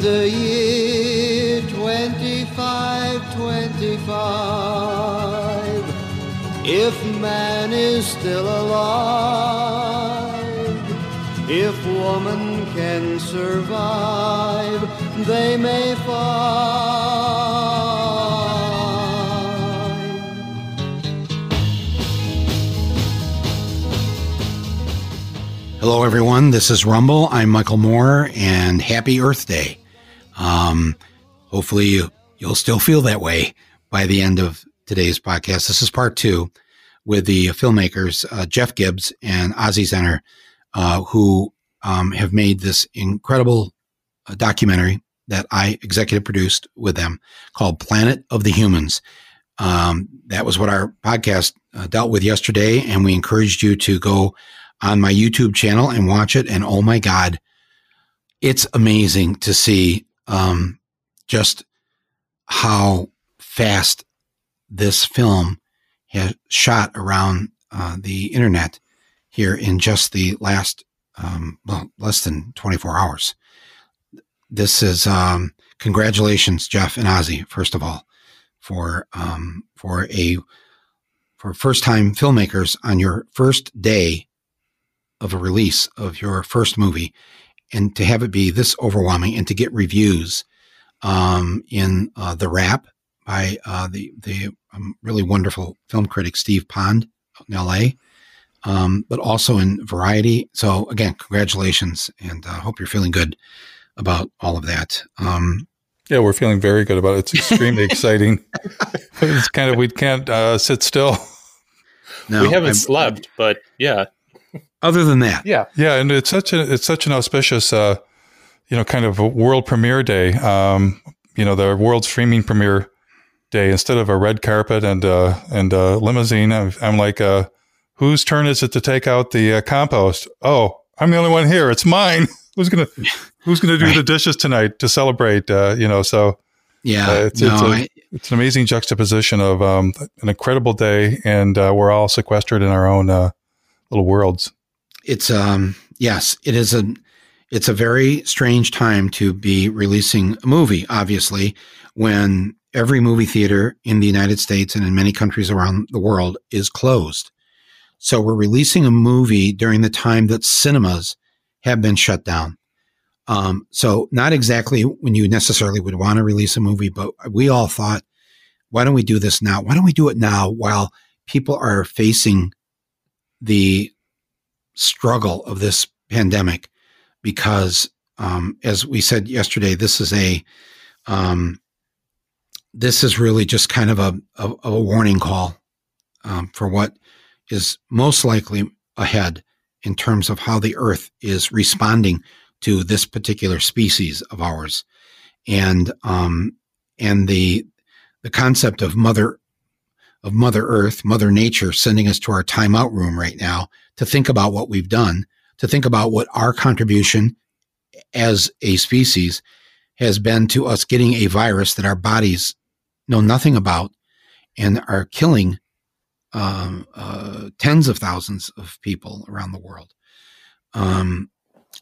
in the year 2525, if man is still alive, if woman can survive, they may find. Hello, everyone. This is Rumble. I'm Michael Moore, and happy Earth Day. Um, hopefully, you, you'll still feel that way by the end of today's podcast. This is part two with the filmmakers uh, Jeff Gibbs and Ozzie Zehner, uh, who um, have made this incredible uh, documentary that I executive produced with them called Planet of the Humans. Um, that was what our podcast uh, dealt with yesterday, and we encouraged you to go on my YouTube channel and watch it. And oh my God, it's amazing to see um, just how fast this film has shot around uh, the internet here in just the last, um, well, less than 24 hours. This is, um, congratulations, Jeff and Ozzie, first of all, for, um, for a, for first time filmmakers on your first day of a release of your first movie and to have it be this overwhelming and to get reviews um, in uh, the Wrap by uh, the the um, really wonderful film critic Steve Pond in L.A., um, but also in Variety. So again, congratulations, and I uh, hope you're feeling good about all of that. Um, yeah, we're feeling very good about it. It's extremely exciting. It's kind of we can't uh, sit still. No, we haven't I'm, slept, but yeah, other than that. Yeah. Yeah. And it's such a, it's such an auspicious, uh, you know, kind of a world premiere day. Um, you know, the world streaming premiere day, instead of a red carpet and, uh, and, uh, limousine, I'm, I'm like, uh, whose turn is it to take out the uh, compost? Oh, I'm the only one here. It's mine. who's going to, who's going to do right. the dishes tonight to celebrate? Uh, you know, so, yeah, uh, it's, no, it's, a, I, it's, an amazing juxtaposition of um, an incredible day, and uh, we're all sequestered in our own uh, little worlds it's um yes, it is a it's a very strange time to be releasing a movie, obviously, when every movie theater in the United States and in many countries around the world is closed. So we're releasing a movie during the time that cinemas have been shut down. Um, so not exactly when you necessarily would want to release a movie, but we all thought, why don't we do this now? Why don't we do it now while people are facing the struggle of this pandemic because, um, as we said yesterday, this is a um, this is really just kind of a, a, a warning call um, for what is most likely ahead in terms of how the Earth is responding to this particular species of ours, and um, and the the concept of mother of Mother Earth, Mother Nature sending us to our timeout room right now to think about what we've done, to think about what our contribution as a species has been to us getting a virus that our bodies know nothing about and are killing um, uh, tens of thousands of people around the world. Um,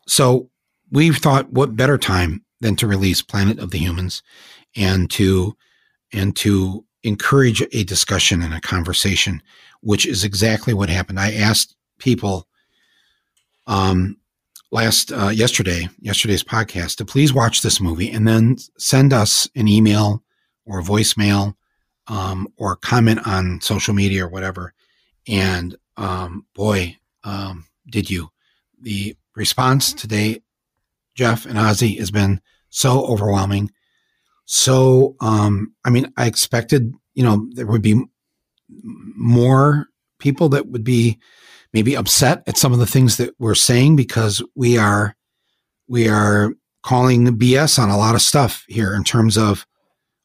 so we've thought, what better time than to release Planet of the Humans and to and to encourage a discussion and a conversation, which is exactly what happened. I asked people um, last uh, yesterday, yesterday's podcast, to please watch this movie and then send us an email or a voicemail um, or comment on social media or whatever. And um, boy, um, did you! The response today, Jeff and Ozzie, has been so overwhelming so, um, I mean, I expected, you know, there would be more people that would be maybe upset at some of the things that we're saying because we are, we are calling BS on a lot of stuff here in terms of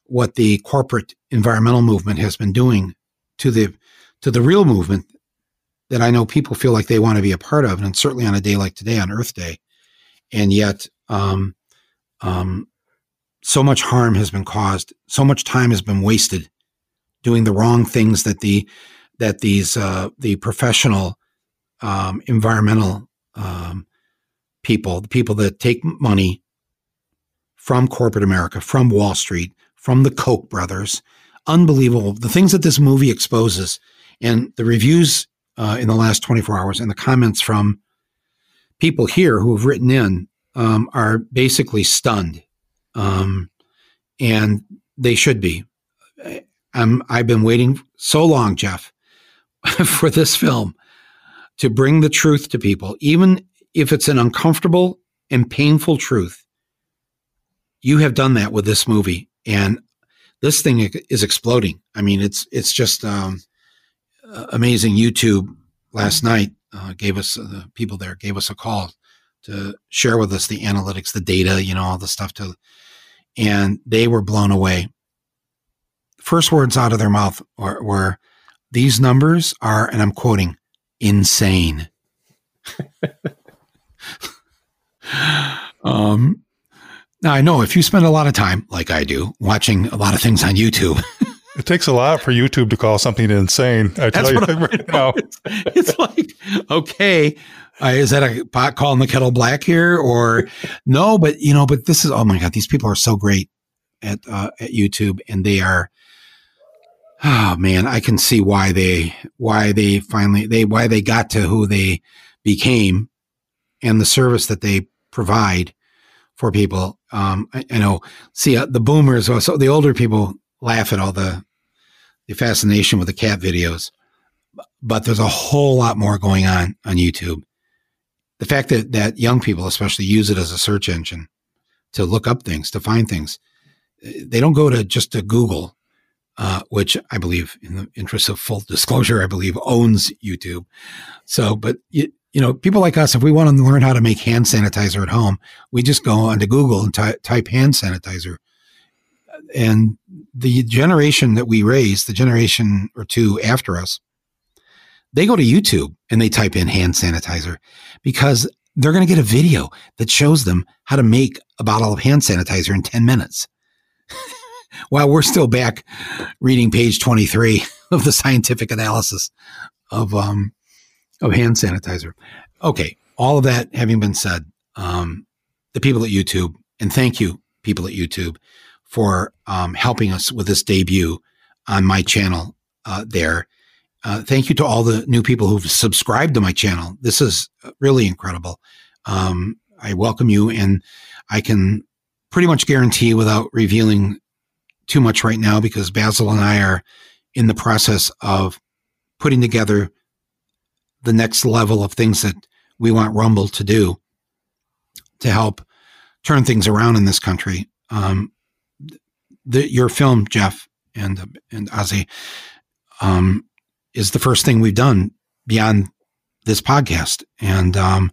what the corporate environmental movement has been doing to the, to the real movement that I know people feel like they want to be a part of. And certainly on a day like today, on Earth Day. And yet, um, um, so much harm has been caused, so much time has been wasted doing the wrong things that the that these uh, the professional um, environmental um, people, the people that take money from corporate America, from Wall Street, from the Koch brothers. Unbelievable. The things that this movie exposes and the reviews uh, in the last 24 hours and the comments from people here who have written in um, are basically stunned. Um, and they should be. I'm, I've been waiting so long, Jeff, for this film to bring the truth to people, even if it's an uncomfortable and painful truth. You have done that with this movie, and this thing is exploding. I mean, it's it's just um, amazing. YouTube last night uh, gave us uh, the people there gave us a call to share with us the analytics, the data, you know, all the stuff to, and they were blown away. First words out of their mouth were, were these numbers are, and I'm quoting, insane. um, now I know if you spend a lot of time, like I do, watching a lot of things on YouTube. it takes a lot for YouTube to call something insane. I tell you right now. It's, it's like, okay, uh, is that a pot calling the kettle black here or no? But you know, but this is oh my god, these people are so great at uh, at YouTube, and they are. Oh man, I can see why they why they finally they why they got to who they became, and the service that they provide for people. Um, I, I know. See, uh, the boomers, so the older people laugh at all the the fascination with the cat videos, but there's a whole lot more going on on YouTube the fact that that young people especially use it as a search engine to look up things to find things they don't go to just to google uh, which i believe in the interest of full disclosure i believe owns youtube so but you, you know people like us if we want to learn how to make hand sanitizer at home we just go onto google and ty- type hand sanitizer and the generation that we raised the generation or two after us they go to YouTube and they type in hand sanitizer because they're going to get a video that shows them how to make a bottle of hand sanitizer in 10 minutes. While we're still back reading page 23 of the scientific analysis of, um, of hand sanitizer. Okay. All of that having been said, um, the people at YouTube, and thank you, people at YouTube, for um, helping us with this debut on my channel uh, there. Uh, thank you to all the new people who've subscribed to my channel. This is really incredible. Um, I welcome you, and I can pretty much guarantee without revealing too much right now because Basil and I are in the process of putting together the next level of things that we want Rumble to do to help turn things around in this country. Um, the, your film, Jeff and and Ozzie, um, is the first thing we've done beyond this podcast. And, um,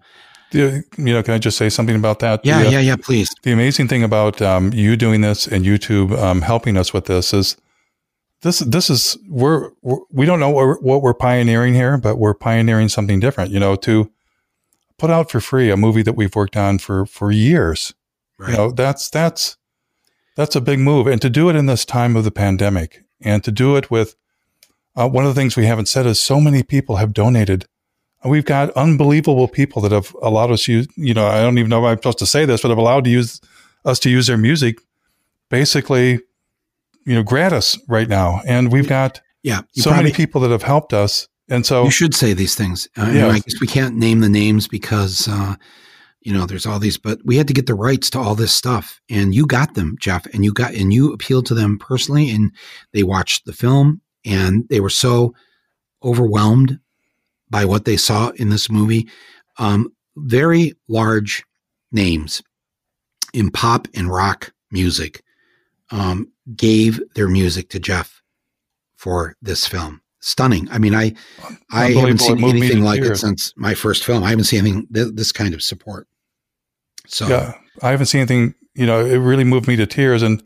you know, can I just say something about that? Yeah, the, uh, yeah, yeah, please. The amazing thing about um, you doing this and YouTube um, helping us with this is this. This is we're, we're we don't know what we're, what we're pioneering here, but we're pioneering something different. You know, to put out for free a movie that we've worked on for for years. Right. You know, that's that's that's a big move, and to do it in this time of the pandemic, and to do it with uh, one of the things we haven't said is so many people have donated. We've got unbelievable people that have allowed us to use, you know, I don't even know if I'm supposed to say this, but have allowed to use us to use their music basically, you know, gratis right now. And we've got yeah, so probably, many people that have helped us. And so you should say these things. Uh, yeah. I guess we can't name the names because, uh, you know, there's all these, but we had to get the rights to all this stuff and you got them, Jeff, and you got, and you appealed to them personally and they watched the film and they were so overwhelmed by what they saw in this movie. Um, very large names in pop and rock music um, gave their music to Jeff for this film. Stunning. I mean, I I haven't seen anything like tears. it since my first film. I haven't seen anything th- this kind of support. So yeah, I haven't seen anything. You know, it really moved me to tears, and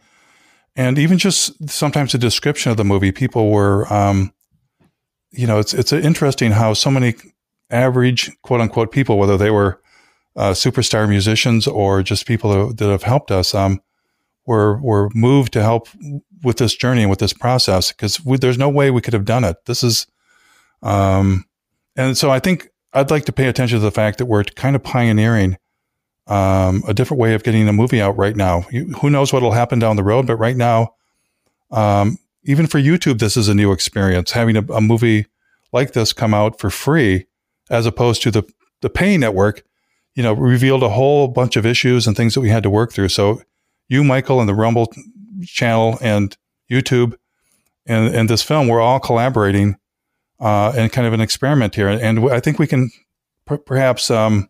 and even just sometimes the description of the movie, people were, um, you know, it's it's interesting how so many average quote unquote people, whether they were uh, superstar musicians or just people that, have helped us, um, were were moved to help with this journey and with this process because there's no way we could have done it. This is, um, and so I think I'd like to pay attention to the fact that we're kind of pioneering um, a different way of getting a movie out right now. You, who knows what will happen down the road? But right now, um, even for YouTube, this is a new experience. Having a, a, movie like this come out for free, as opposed to the the pay network, you know, revealed a whole bunch of issues and things that we had to work through. So, you, Michael, and the Rumble channel and YouTube, and and this film, we're all collaborating uh, and kind of an experiment here. And I think we can p- perhaps um,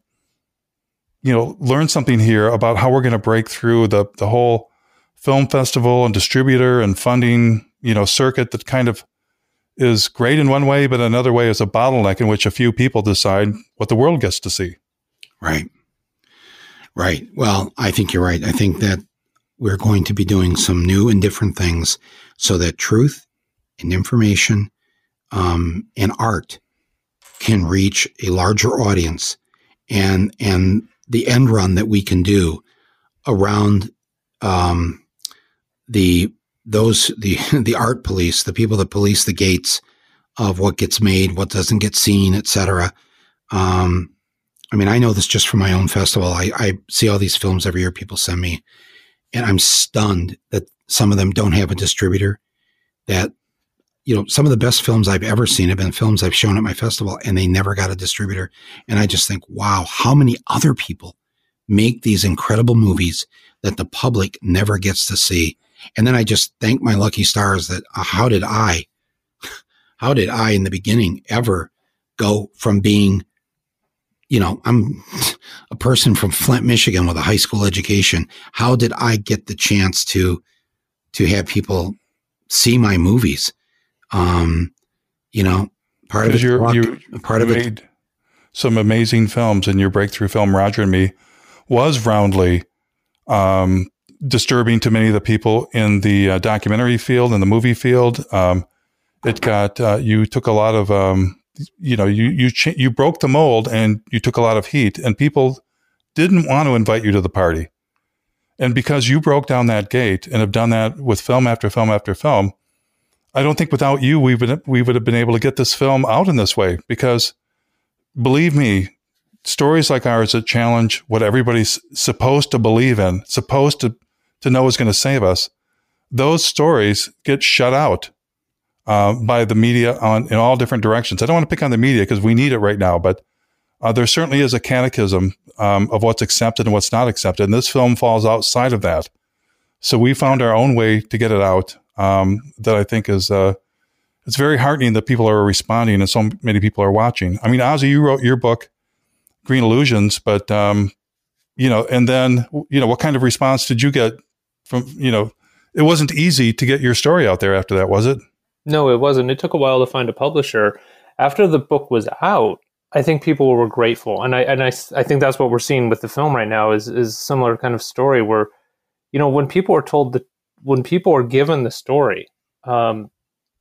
you know, learn something here about how we're going to break through the the whole film festival and distributor and funding, you know, circuit that kind of is great in one way, but another way is a bottleneck in which a few people decide what the world gets to see. Right. Right. Well, I think you're right. I think that we're going to be doing some new and different things so that truth and information um, and art can reach a larger audience and and the end run that we can do around um, the those the the art police, the people that police the gates of what gets made, what doesn't get seen, etc. Um, I mean, I know this just from my own festival. I, I see all these films every year people send me, and I'm stunned that some of them don't have a distributor. That you know, some of the best films I've ever seen have been films I've shown at my festival and they never got a distributor. And I just think, wow, how many other people make these incredible movies that the public never gets to see? And then I just thank my lucky stars that uh, how did I, how did I in the beginning ever go from being, you know, I'm a person from Flint, Michigan with a high school education. How did I get the chance to, to have people see my movies? Um, you know, part of it, you you part of made it, some amazing films, and your breakthrough film, Roger and Me, was roundly um, disturbing to many of the people in the uh, documentary field and the movie field. Um, it got uh, you took a lot of um, you know you you you broke the mold and you took a lot of heat, and people didn't want to invite you to the party. And because you broke down that gate and have done that with film after film after film, I don't think without you we would we would have been able to get this film out in this way because believe me, stories like ours that challenge what everybody's supposed to believe in, supposed to to know is going to save us, those stories get shut out uh, by the media on in all different directions. I don't want to pick on the media because we need it right now, but uh, there certainly is a catechism um, of what's accepted and what's not accepted, and this film falls outside of that. So we found our own way to get it out um, that I think is uh, it's very heartening that people are responding and so many people are watching. I mean, Ozzie, you wrote your book, Green Illusions, but um, you know, and then you know, what kind of response did you get from you know? It wasn't easy to get your story out there after that, was it? No, it wasn't. It took a while to find a publisher. After the book was out, I think people were grateful, and I and I, I think that's what we're seeing with the film right now is is similar kind of story where, you know, when people are told the when people are given the story, um,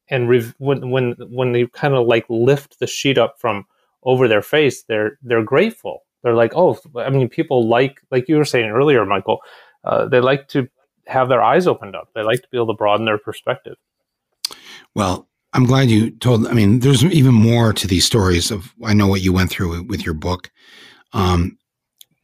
and rev- when when when they kind of like lift the sheet up from over their face, they're they're grateful. They're like, oh, I mean, people like like you were saying earlier, Michael. Uh, they like to have their eyes opened up. They like to be able to broaden their perspective. Well, I'm glad you told. I mean, there's even more to these stories of. I know what you went through with your book. Um,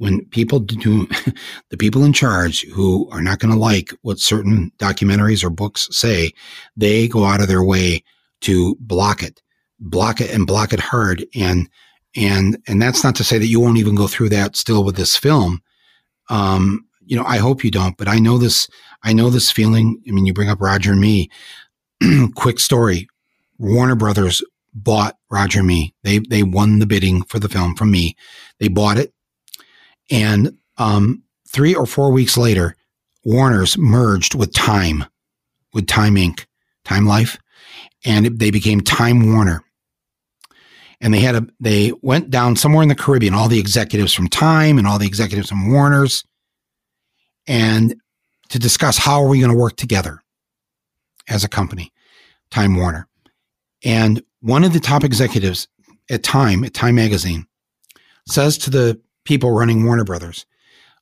when people do the people in charge who are not going to like what certain documentaries or books say, they go out of their way to block it, block it and block it hard. And, and, and that's not to say that you won't even go through that still with this film. Um, you know, I hope you don't, but I know this, I know this feeling. I mean, you bring up Roger and me. Quick story. Warner Brothers bought Roger and me. They, they won the bidding for the film from me. They bought it and um, three or four weeks later, Warner's merged with Time, with Time Inc., Time Life, and it, they became Time Warner. And they had a they went down somewhere in the Caribbean, all the executives from Time and all the executives from Warner's, and to discuss how are we going to work together as a company, Time Warner. And one of the top executives at Time, at Time Magazine, says to the people running Warner Brothers.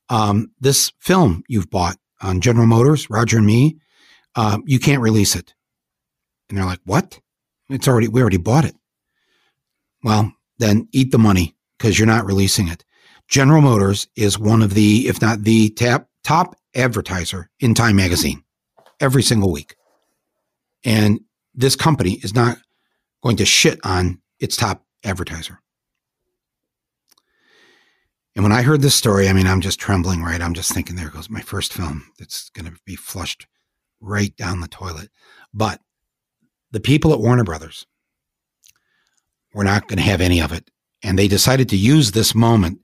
Um, this film you've bought on General Motors, Roger and me, uh, you can't release it. And they're like, what? It's already, we already bought it. Well, then eat the money because you're not releasing it. General Motors is one of the, if not the top, top advertiser in Time Magazine every single week. And this company is not going to shit on its top advertiser. And when I heard this story, I mean, I'm just trembling, right? I'm just thinking, there goes my first film that's going to be flushed right down the toilet. But the people at Warner Brothers were not going to have any of it. And they decided to use this moment.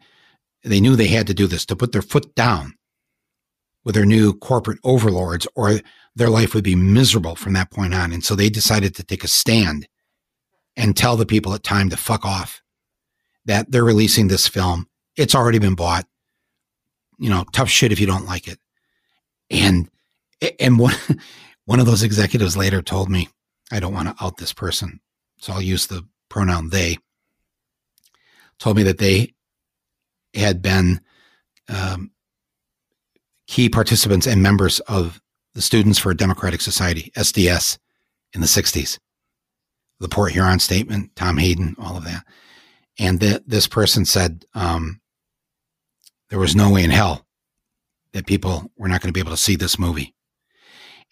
They knew they had to do this to put their foot down with their new corporate overlords, or their life would be miserable from that point on. And so they decided to take a stand and tell the people at Time to fuck off, that they're releasing this film. It's already been bought. You know, tough shit if you don't like it. And and one one of those executives later told me, I don't want to out this person, so I'll use the pronoun they. Told me that they had been um, key participants and members of the Students for a Democratic Society (SDS) in the '60s. The Port Huron Statement, Tom Hayden, all of that, and that this person said um, there was no way in hell that people were not going to be able to see this movie.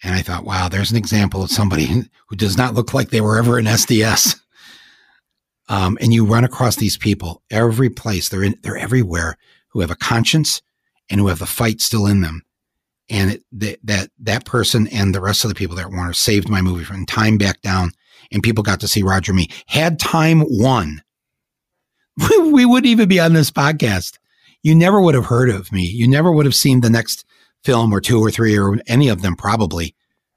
And I thought, wow, there's an example of somebody who does not look like they were ever in SDS. Um, and you run across these people every place. They're in, they're everywhere who have a conscience and who have the fight still in them. And it, that, that, that person and the rest of the people that Warner saved my movie from time back down and people got to see Roger Me. Had time won, we wouldn't even be on this podcast. You never would have heard of me. You never would have seen the next film or two or three or any of them probably.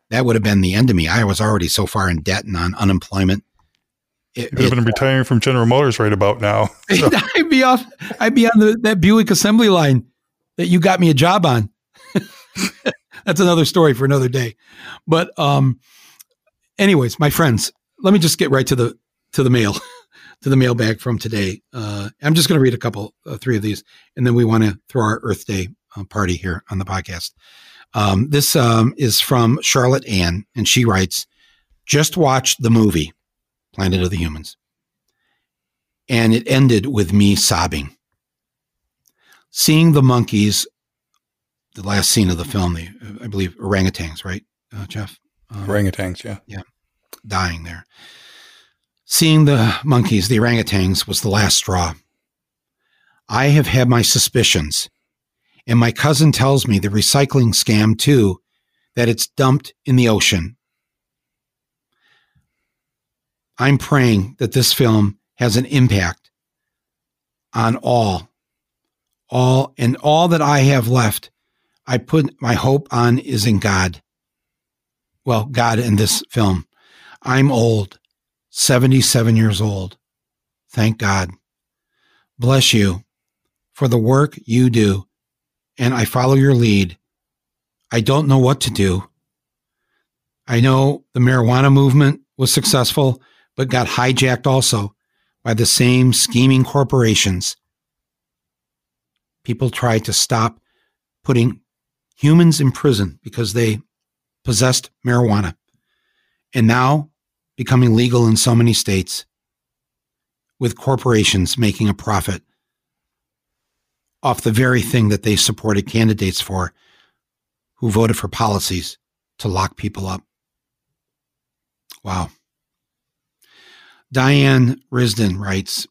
That would have been the end of me. I was already so far in debt and on unemployment. It, would have been retiring from General Motors right about now. So. I'd be off. I'd be on the, that Buick assembly line that you got me a job on. That's another story for another day. But um, anyways, my friends, let me just get right to the to the mail, to the mailbag from today. Uh, I'm just going to read a couple, uh, three of these, and then we want to throw our Earth Day uh, party here on the podcast. Um, this um, is from Charlotte Ann, and she writes, "Just watched the movie Planet of the Humans, and it ended with me sobbing. Seeing the monkeys, the last scene of the film, the I believe orangutans, right, uh, Jeff? Um, orangutans, yeah, yeah, dying there. Seeing the monkeys, the orangutans, was the last straw. I have had my suspicions and my cousin tells me the recycling scam too, that it's dumped in the ocean. I'm praying that this film has an impact on all, all, and all that I have left, I put my hope on is in God. Well, God in this film. I'm old, 77 years old. Thank God. Bless you for the work you do and I follow your lead. I don't know what to do. I know the marijuana movement was successful, but got hijacked also by the same scheming corporations. People tried to stop putting humans in prison because they possessed marijuana. And now becoming legal in so many states with corporations making a profit off the very thing that they supported candidates for who voted for policies to lock people up. Wow. Diane Risden writes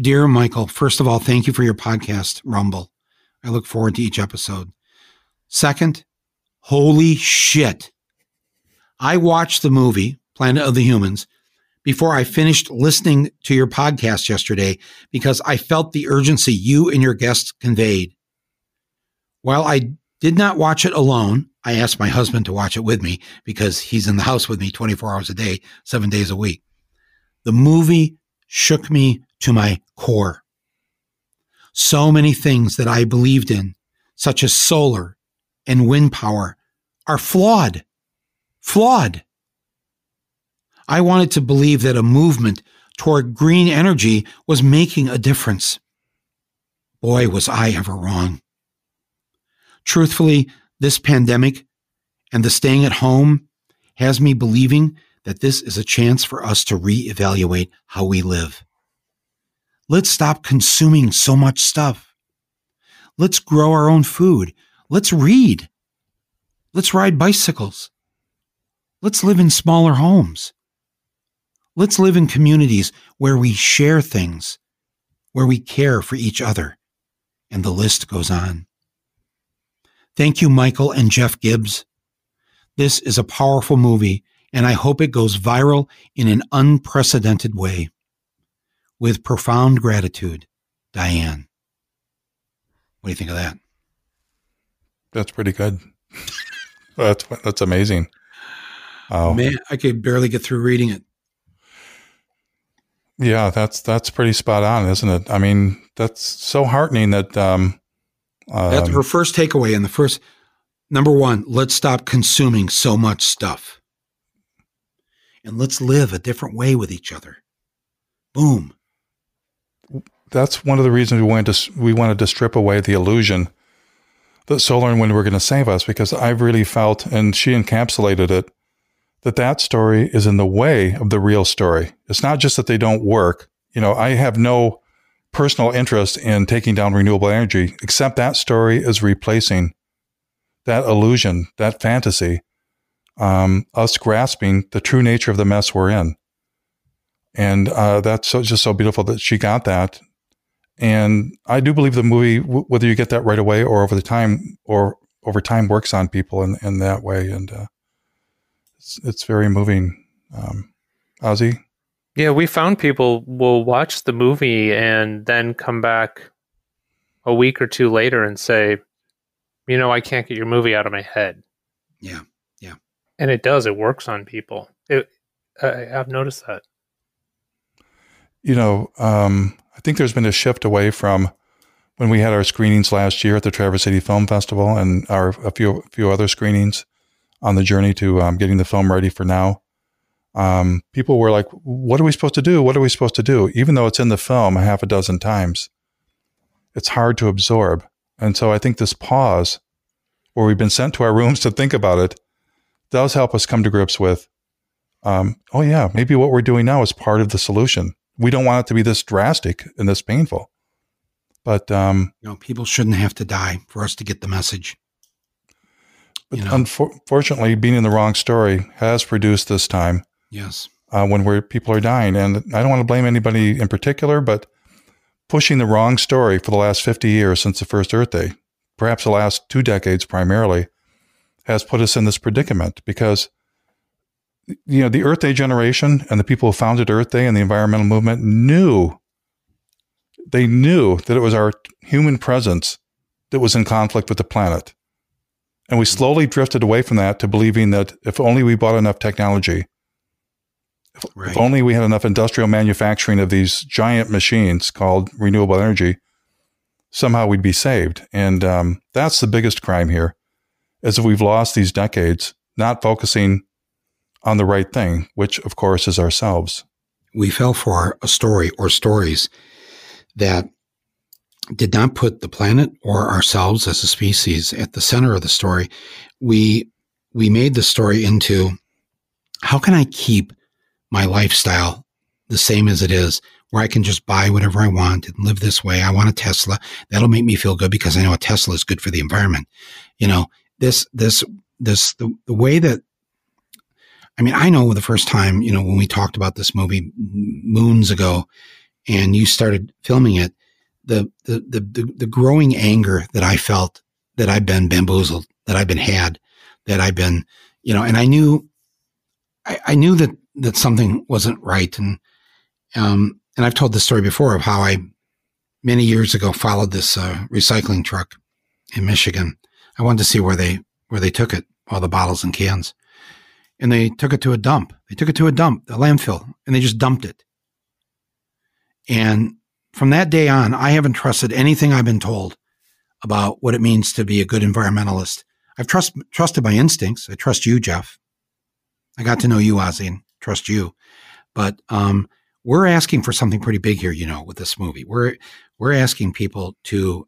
Dear Michael, first of all, thank you for your podcast, Rumble. I look forward to each episode. Second, holy shit. I watched the movie, Planet of the Humans, before I finished listening to your podcast yesterday because I felt the urgency you and your guests conveyed. While I did not watch it alone, I asked my husband to watch it with me because he's in the house with me 24 hours a day, seven days a week. The movie shook me to my core. So many things that I believed in, such as solar and wind power, are flawed. Flawed. I wanted to believe that a movement toward green energy was making a difference. Boy, was I ever wrong. Truthfully, this pandemic and the staying at home has me believing that this is a chance for us to reevaluate how we live. Let's stop consuming so much stuff. Let's grow our own food. Let's read. Let's ride bicycles. Let's live in smaller homes. Let's live in communities where we share things, where we care for each other. And the list goes on. Thank you, Michael and Jeff Gibbs. This is a powerful movie, and I hope it goes viral in an unprecedented way. With profound gratitude, Diane. What do you think of that? That's pretty good. that's that's amazing. Oh man, I could barely get through reading it. Yeah, that's that's pretty spot on, isn't it? I mean, that's so heartening that. Um, um, that's her first takeaway. And the first number one, let's stop consuming so much stuff, and let's live a different way with each other. Boom. That's one of the reasons we wanted to we wanted to strip away the illusion that solar and wind were going to save us, because I've really felt, and she encapsulated it that that story is in the way of the real story. It's not just that they don't work. You know, I have no personal interest in taking down renewable energy, except that story is replacing that illusion, that fantasy, um, us grasping the true nature of the mess we're in. And uh, that's so, just so beautiful that she got that. And I do believe the movie, w- whether you get that right away or over the time or over time, works on people in, in that way. And uh, it's it's very moving. Um, Ozzie. Yeah, we found people will watch the movie and then come back a week or two later and say, you know, I can't get your movie out of my head. Yeah, yeah, and it does. It works on people. It, I, I've noticed that. You know, um, I think there's been a shift away from when we had our screenings last year at the Traverse City Film Festival and our a few few other screenings on the journey to um, getting the film ready for now. Um, people were like, "What are we supposed to do? What are we supposed to do?" Even though it's in the film half a dozen times, it's hard to absorb. And so I think this pause, where we've been sent to our rooms to think about it, does help us come to grips with, um, "Oh yeah, maybe what we're doing now is part of the solution. We don't want it to be this drastic and this painful." But um, you know, people shouldn't have to die for us to get the message. But you know? unfortunately, being in the wrong story has produced this time. Yes. Uh, when we're, people are dying. And I don't want to blame anybody in particular, but pushing the wrong story for the last 50 years since the first Earth Day, perhaps the last two decades primarily, has put us in this predicament because you know the Earth Day generation and the people who founded Earth Day and the environmental movement knew they knew that it was our human presence that was in conflict with the planet. And we slowly drifted away from that to believing that if only we bought enough technology, if, right. if, only we had enough industrial manufacturing of these giant machines called renewable energy, somehow we'd be saved. And um, that's the biggest crime here, is that we've lost these decades not focusing on the right thing, which of course is ourselves. We fell for a story or stories that did not put the planet or ourselves as a species at the center of the story. We we made the story into how can I keep my lifestyle the same as it is, where I can just buy whatever I want and live this way. I want a Tesla. That'll make me feel good because I know a Tesla is good for the environment. You know, this this this the, the way that I mean, I know the first time, you know, when we talked about this movie moons ago and you started filming it, the, the, the, the, growing anger that I felt that I've been bamboozled, that I've been had, that I've been, you know, and I knew, I, I knew that, that something wasn't right. And, um, and I've told this story before of how I, many years ago, followed this uh, recycling truck in Michigan. I wanted to see where they, where they took it, all the bottles and cans. And they took it to a dump. They took it to a dump, a landfill, and they just dumped it. And from that day on, I haven't trusted anything I've been told about what it means to be a good environmentalist. I've trust, trusted my instincts. I trust you, Jeff. I got to know you, Ozzie, and trust you. But um, we're asking for something pretty big here, you know, with this movie. We're we're asking people to,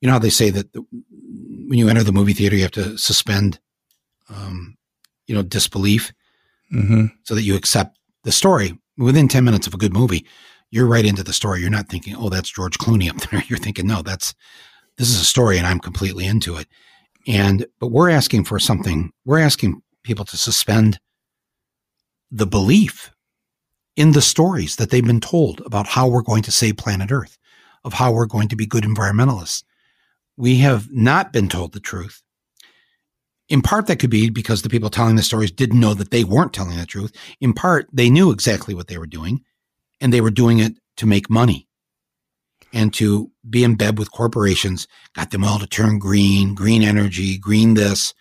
you know, how they say that the, when you enter the movie theater, you have to suspend, um, you know, disbelief, mm-hmm. so that you accept the story within ten minutes of a good movie you're right into the story. You're not thinking, oh, that's George Clooney up there. You're thinking, no, that's this is a story, and I'm completely into it. And but we're asking for something. We're asking people to suspend the belief in the stories that they've been told about how we're going to save planet Earth, of how we're going to be good environmentalists. We have not been told the truth. In part, that could be because the people telling the stories didn't know that they weren't telling the truth. In part, they knew exactly what they were doing and they were doing it to make money and to be in bed with corporations, got them all to turn green, green energy, green this.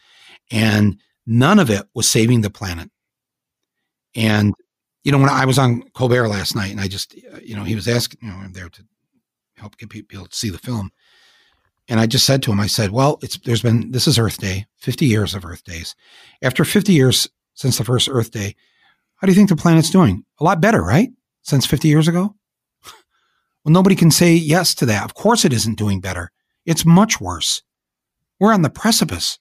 And none of it was saving the planet. And, you know, when I was on Colbert last night and I just, you know, he was asking, you know, I'm there to help get people to see the film. And I just said to him, I said, well, it's, there's been, this is Earth Day, 50 years of Earth Days. After 50 years since the first Earth Day, how do you think the planet's doing? A lot better, right? Since 50 years ago? Well, nobody can say yes to that. Of course it isn't doing better. It's much worse. We're on the precipice.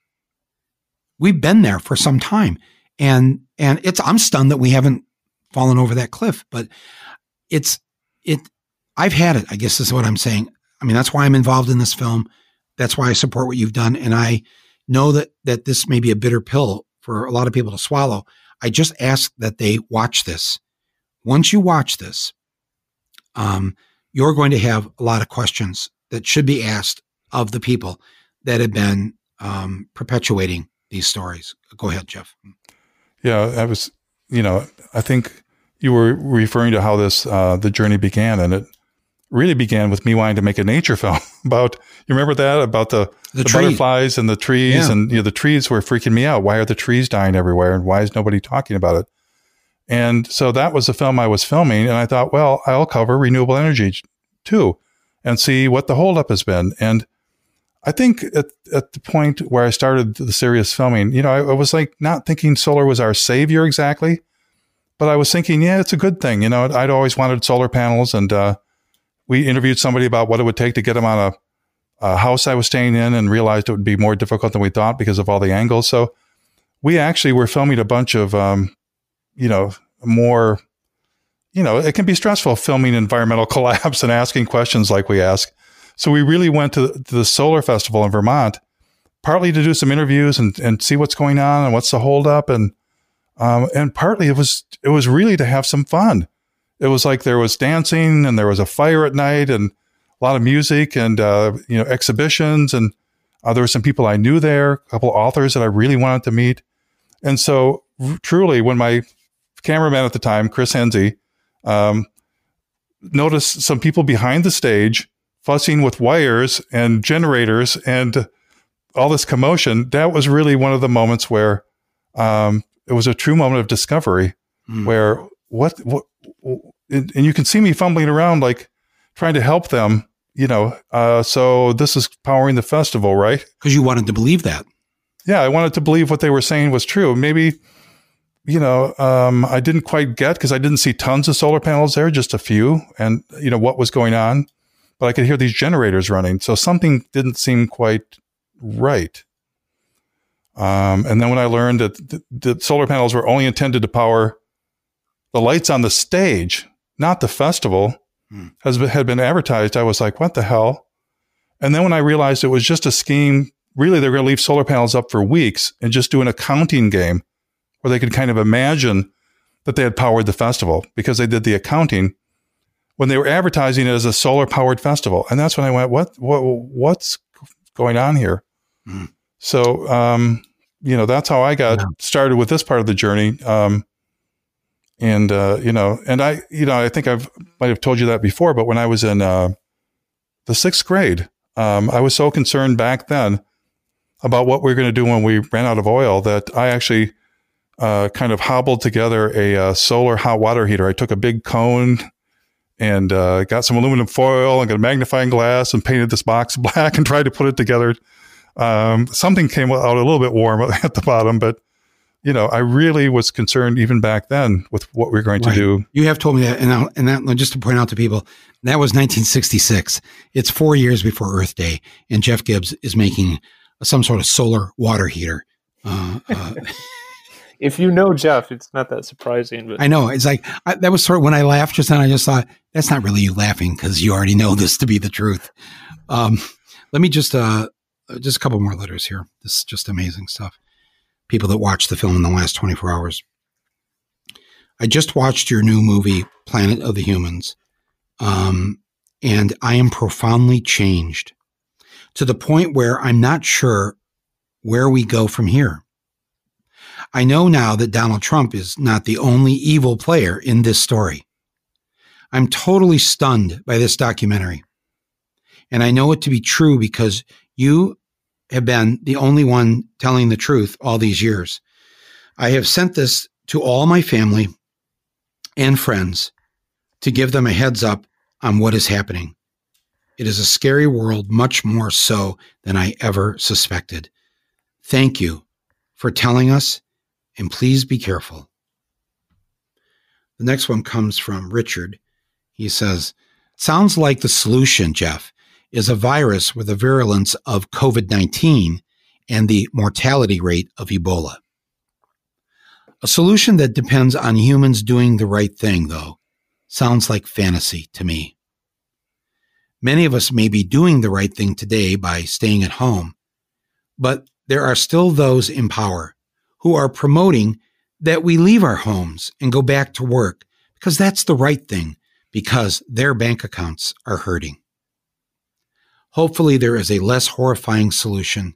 We've been there for some time. And, and it's, I'm stunned that we haven't fallen over that cliff, but it's, it, I've had it, I guess is what I'm saying. I mean, that's why I'm involved in this film. That's why I support what you've done. And I know that, that this may be a bitter pill for a lot of people to swallow. I just ask that they watch this. Once you watch this, um, you're going to have a lot of questions that should be asked of the people that have been um, perpetuating these stories. Go ahead, Jeff. Yeah, I was, you know, I think you were referring to how this uh, the journey began, and it really began with me wanting to make a nature film about. You remember that about the, the, the butterflies and the trees, yeah. and you know the trees were freaking me out. Why are the trees dying everywhere, and why is nobody talking about it? And so that was the film I was filming, and I thought, well, I'll cover renewable energy too, and see what the holdup has been. And I think at, at the point where I started the serious filming, you know, I, I, was like not thinking solar was our savior exactly, but I was thinking, yeah, it's a good thing. You know, I'd always wanted solar panels, and uh, we interviewed somebody about what it would take to get them on a, a, house I was staying in, and realized it would be more difficult than we thought because of all the angles. So we actually were filming a bunch of, um, you know, more. You know, it can be stressful filming environmental collapse and asking questions like we ask. So we really went to, to the solar festival in Vermont, partly to do some interviews and, and see what's going on and what's the holdup, and um, and partly it was it was really to have some fun. It was like there was dancing and there was a fire at night and a lot of music and uh, you know exhibitions and uh, there were some people I knew there, a couple of authors that I really wanted to meet, and so r- truly when my cameraman at the time, Chris Henze, um, noticed some people behind the stage fussing with wires and generators and all this commotion, that was really one of the moments where um, it was a true moment of discovery. Mm. Where what what, and you can see me fumbling around like trying to help them, you know. Uh, so this is powering the festival, right? Because you wanted to believe that. Yeah, I wanted to believe what they were saying was true. Maybe you know, um, I didn't quite get because I didn't see tons of solar panels there, just a few, and you know what was going on but I could hear these generators running. So something didn't seem quite right. Um, and then when I learned that the, the, solar panels were only intended to power the lights on the stage, not the festival, hmm. has had been advertised, I was like, what the hell? And then when I realized it was just a scheme, really they're going to leave solar panels up for weeks and just do an accounting game where they could kind of imagine that they had powered the festival because they did the accounting when they were advertising it as a solar powered festival. And that's when I went, what, what, what's going on here? Mm. So, um, you know, that's how I got yeah. started with this part of the journey. Um, and, uh, you know, and I, you know, I think I've, might have told you that before, but when I was in, uh, the sixth grade, um, I was so concerned back then about what we were going to do when we ran out of oil that I actually, uh, kind of hobbled together a, uh, solar hot water heater. I took a big cone and uh, got some aluminum foil and got a magnifying glass and painted this box black and tried to put it together. Um, something came out a little bit warm at the bottom, but you know, I really was concerned even back then with what we are going right. to do. You have told me that, and, I'll, and that just to point out to people, that was 1966. It's four years before Earth Day, and Jeff Gibbs is making some sort of solar water heater. Uh, uh, if you know Jeff, it's not that surprising. But I know it's like I, that was sort of when I laughed just then. I just thought that's not really you laughing because you already know this to be the truth. Um, let me just uh, just a couple more letters here. This is just amazing stuff. People that watched the film in the last 24 hours. I just watched your new movie, Planet of the Humans, um, and I am profoundly changed to the point where I'm not sure where we go from here. I know now that Donald Trump is not the only evil player in this story. I'm totally stunned by this documentary. And I know it to be true because you have been the only one telling the truth all these years. I have sent this to all my family and friends to give them a heads up on what is happening. It is a scary world, much more so than I ever suspected. Thank you for telling us, and please be careful. The next one comes from Richard. He says, Sounds like the solution, Jeff, is a virus with the virulence of COVID 19 and the mortality rate of Ebola. A solution that depends on humans doing the right thing, though, sounds like fantasy to me. Many of us may be doing the right thing today by staying at home, but there are still those in power who are promoting that we leave our homes and go back to work because that's the right thing because their bank accounts are hurting. Hopefully, there is a less horrifying solution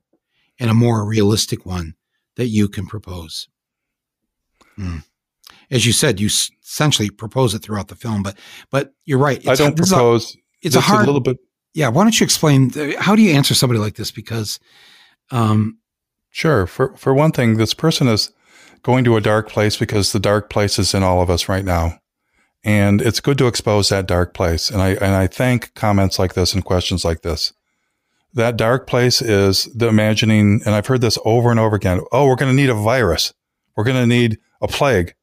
and a more realistic one that you can propose. Mm. As you said, you essentially propose it throughout the film, but but you're right. I don't propose. A, it's a hard a little bit. Yeah, why don't you explain? How do you answer somebody like this? Because um, Sure. For for one thing, this person is going to a dark place because the dark place is in all of us right now. And it's good to expose that dark place. And I and I thank comments like this and questions like this. That dark place is the imagining, and I've heard this over and over again. Oh, we're going to need a virus. We're going to need a plague.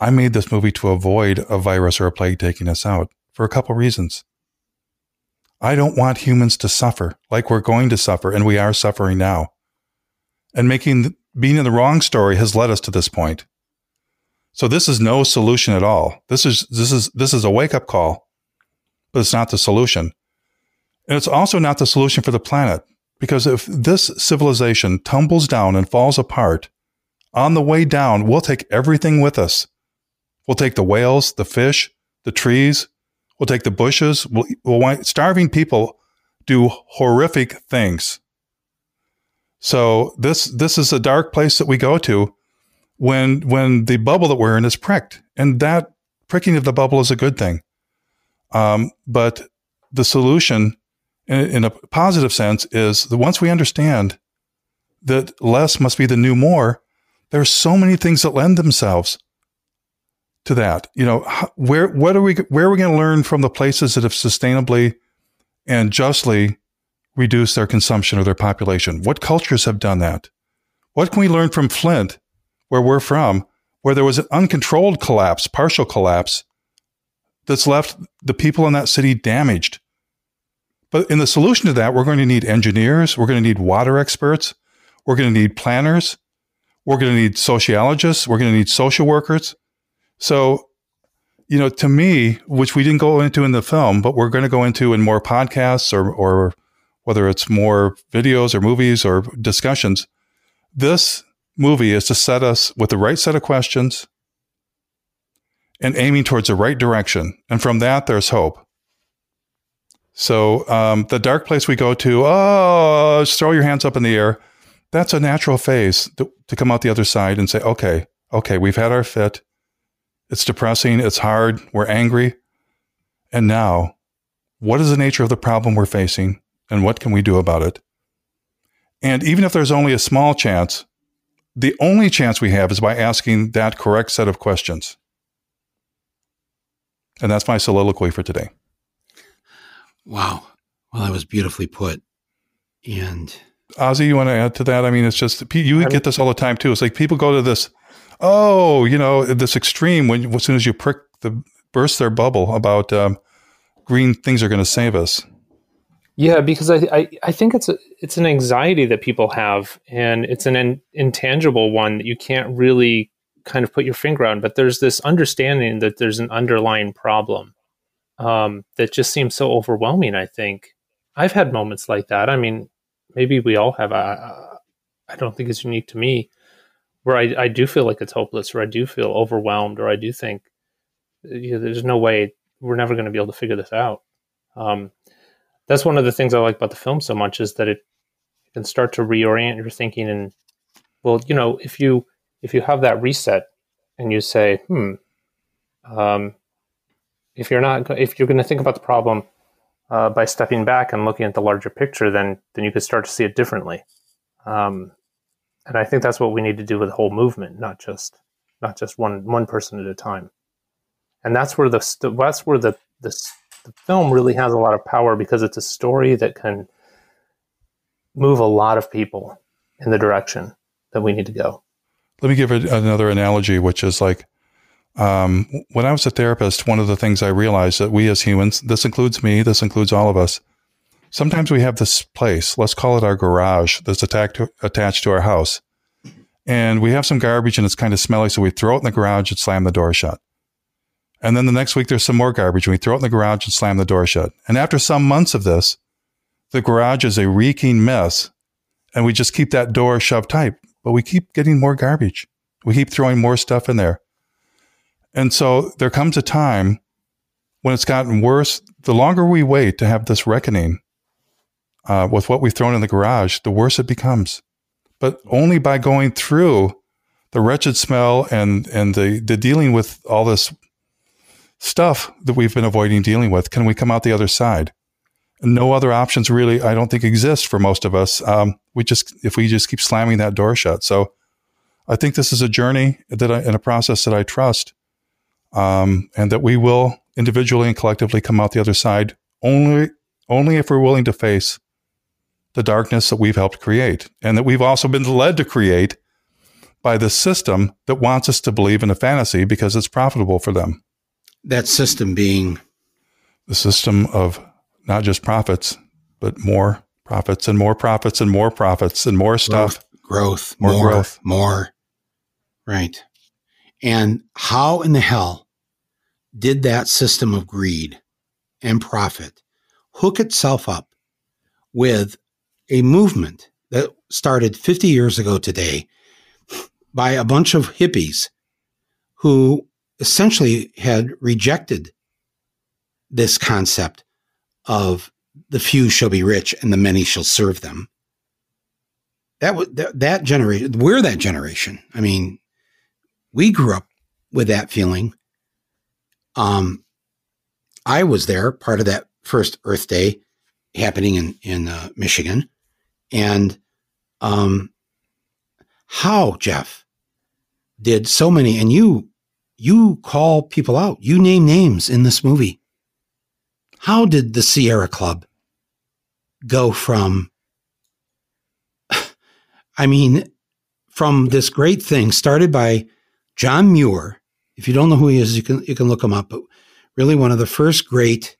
I made this movie to avoid a virus or a plague taking us out for a couple reasons. I don't want humans to suffer like we're going to suffer, and we are suffering now. And making being in the wrong story has led us to this point. So this is no solution at all. This is this is this is a wake up call, but it's not the solution. And it's also not the solution for the planet because if this civilization tumbles down and falls apart, on the way down, we'll take everything with us. We'll take the whales, the fish, the trees, We'll take the bushes. We'll, we'll starving people do horrific things. So this this is a dark place that we go to when when the bubble that we're in is pricked, and that pricking of the bubble is a good thing. Um, but the solution, in, in a positive sense, is that once we understand that less must be the new more, there are so many things that lend themselves to that. You know, where what are we where are we going to learn from the places that have sustainably and justly reduced their consumption or their population? What cultures have done that? What can we learn from Flint, where we're from, where there was an uncontrolled collapse, partial collapse, that's left the people in that city damaged? But in the solution to that, we're going to need engineers, we're going to need water experts, we're going to need planners, we're going to need sociologists, we're going to need social workers, so, you know, to me, which we didn't go into in the film, but we're going to go into in more podcasts or, or whether it's more videos or movies or discussions, this movie is to set us with the right set of questions and aiming towards the right direction. And from that, there's hope. So, um, the dark place we go to, oh, throw your hands up in the air. That's a natural phase to, to come out the other side and say, okay, okay, we've had our fit. It's depressing. It's hard. We're angry. And now, what is the nature of the problem we're facing and what can we do about it? And even if there's only a small chance, the only chance we have is by asking that correct set of questions. And that's my soliloquy for today. Wow. Well, that was beautifully put. And Ozzie, you want to add to that? I mean, it's just you get this all the time too. It's like people go to this oh, you know, this extreme when as soon as you prick the burst their bubble about um, green things are going to save us. Yeah, because I, I, I think it's a, it's an anxiety that people have, and it's an in, intangible one that you can't really kind of put your finger on. But there's this understanding that there's an underlying problem um, that just seems so overwhelming. I think I've had moments like that. I mean, maybe we all have. I, I don't think it's unique to me, where I, I do feel like it's hopeless, or I do feel overwhelmed, or I do think you know, there's no way we're never going to be able to figure this out. Um, that's one of the things I like about the film so much is that it can start to reorient your thinking and well, you know, if you if you have that reset and you say, hmm, um, if you're not if you're going to think about the problem uh, by stepping back and looking at the larger picture, then then you could start to see it differently. Um, and I think that's what we need to do with the whole movement, not just not just one one person at a time. And that's where the that's where the the, the film really has a lot of power because it's a story that can move a lot of people in the direction that we need to go. Let me give another analogy, which is like um, when I was a therapist, one of the things I realized that we as humans, this includes me, this includes all of us, sometimes we have this place, let's call it our garage, that's attached to, attached to our house. And we have some garbage and it's kind of smelly, so we throw it in the garage and slam the door shut. And then the next week there's some more garbage and we throw it in the garage and slam the door shut. And after some months of this, the garage is a reeking mess and we just keep that door shoved tight, but we keep getting more garbage. We keep throwing more stuff in there. And so there comes a time when it's gotten worse. The longer we wait to have this reckoning uh, with what we've thrown in the garage, the worse it becomes. But only by going through the wretched smell and and the the dealing with all this stuff that we've been avoiding dealing with can we come out the other side. No other options really, I don't think, exist for most of us. Um, we just if we just keep slamming that door shut. So I think this is a journey that I, and a process that I trust um, and that we will individually and collectively come out the other side only only if we're willing to face the darkness that we've helped create and that we've also been led to create by the system that wants us to believe in a fantasy because it's profitable for them. That system being the system of not just profits, but more profits and more profits and more profits and more stuff. Growth, growth more, more growth, more. Right. And how in the hell did that system of greed and profit hook itself up with a movement that started 50 years ago today by a bunch of hippies who essentially had rejected this concept of the few shall be rich and the many shall serve them. That was that, that generation. We're that generation. I mean, we grew up with that feeling. Um, I was there, part of that first Earth Day happening in in uh, Michigan, and um, how Jeff did so many, and you you call people out, you name names in this movie. How did the Sierra Club go from? I mean, from this great thing started by John Muir. If you don't know who he is, you can you can look him up. But really, one of the first great.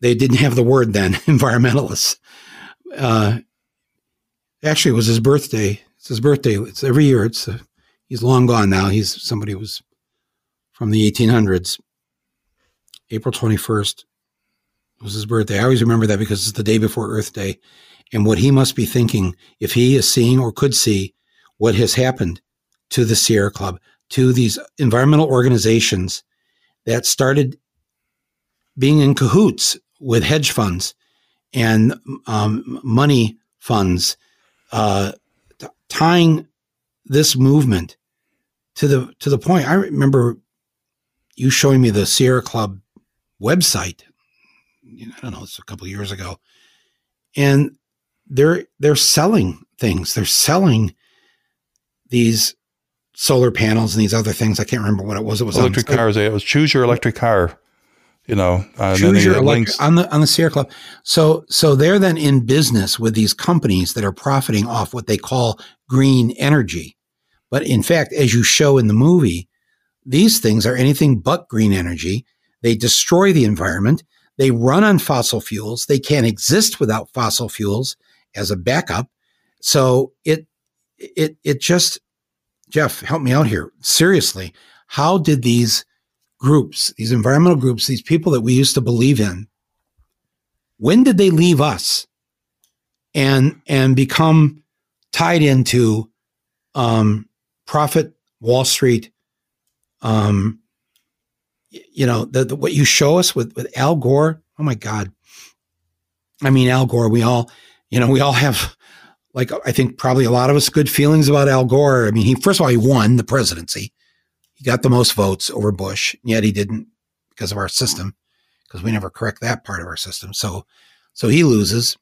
They didn't have the word then, environmentalists. Uh, actually, it was his birthday. It's his birthday. It's every year. It's uh, he's long gone now. He's somebody who was from the 1800s. April 21st was his birthday. I always remember that because it's the day before Earth Day. And what he must be thinking, if he is seeing or could see what has happened to the Sierra Club, to these environmental organizations that started being in cahoots with hedge funds and um, money funds, uh, t- tying this movement to the to the point. I remember you showing me the Sierra Club website. I don't know, it's a couple years ago, and they're they're selling things. They're selling these solar panels and these other things. I can't remember what it was. It was electric on, cars. It was choose your electric car. You know, uh, choose your electric, on the on the Sierra Club. So so they're then in business with these companies that are profiting off what they call green energy. But in fact, as you show in the movie, these things are anything but green energy. They destroy the environment. They run on fossil fuels. They can't exist without fossil fuels as a backup. So it it it just Jeff, help me out here. Seriously, how did these groups, these environmental groups, these people that we used to believe in, when did they leave us and and become tied into um, profit Wall Street? Um, you know, the, the, what you show us with with Al Gore. Oh my God! I mean, Al Gore. We all, you know, we all have like I think probably a lot of us good feelings about Al Gore. I mean, he first of all he won the presidency. He got the most votes over Bush, yet he didn't because of our system, because we never correct that part of our system. So, so he loses.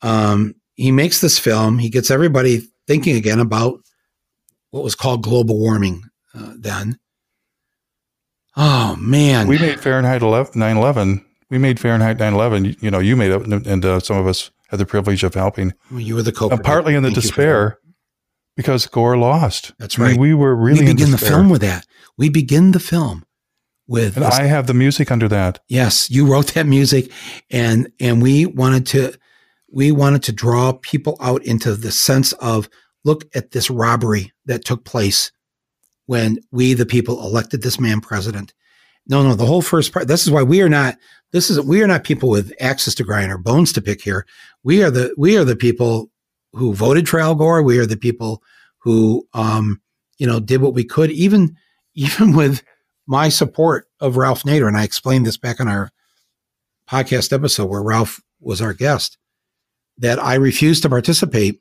Um, he makes this film. He gets everybody thinking again about what was called global warming uh, then. Oh man, we made Fahrenheit 9/11. We made Fahrenheit 9/11. You know, you made it, and uh, some of us had the privilege of helping. Well, you were the co. And partly in the Thank despair because Gore lost. That's right. I mean, we were really. We begin the film with that. We begin the film with. And this, I have the music under that. Yes, you wrote that music, and and we wanted to we wanted to draw people out into the sense of look at this robbery that took place when we the people elected this man president. No, no, the whole first part. This is why we are not. This is we are not people with axes to grind or bones to pick here. We are the we are the people who voted for Al Gore. We are the people who, um, you know, did what we could, even even with my support of Ralph Nader. And I explained this back on our podcast episode where Ralph was our guest that I refused to participate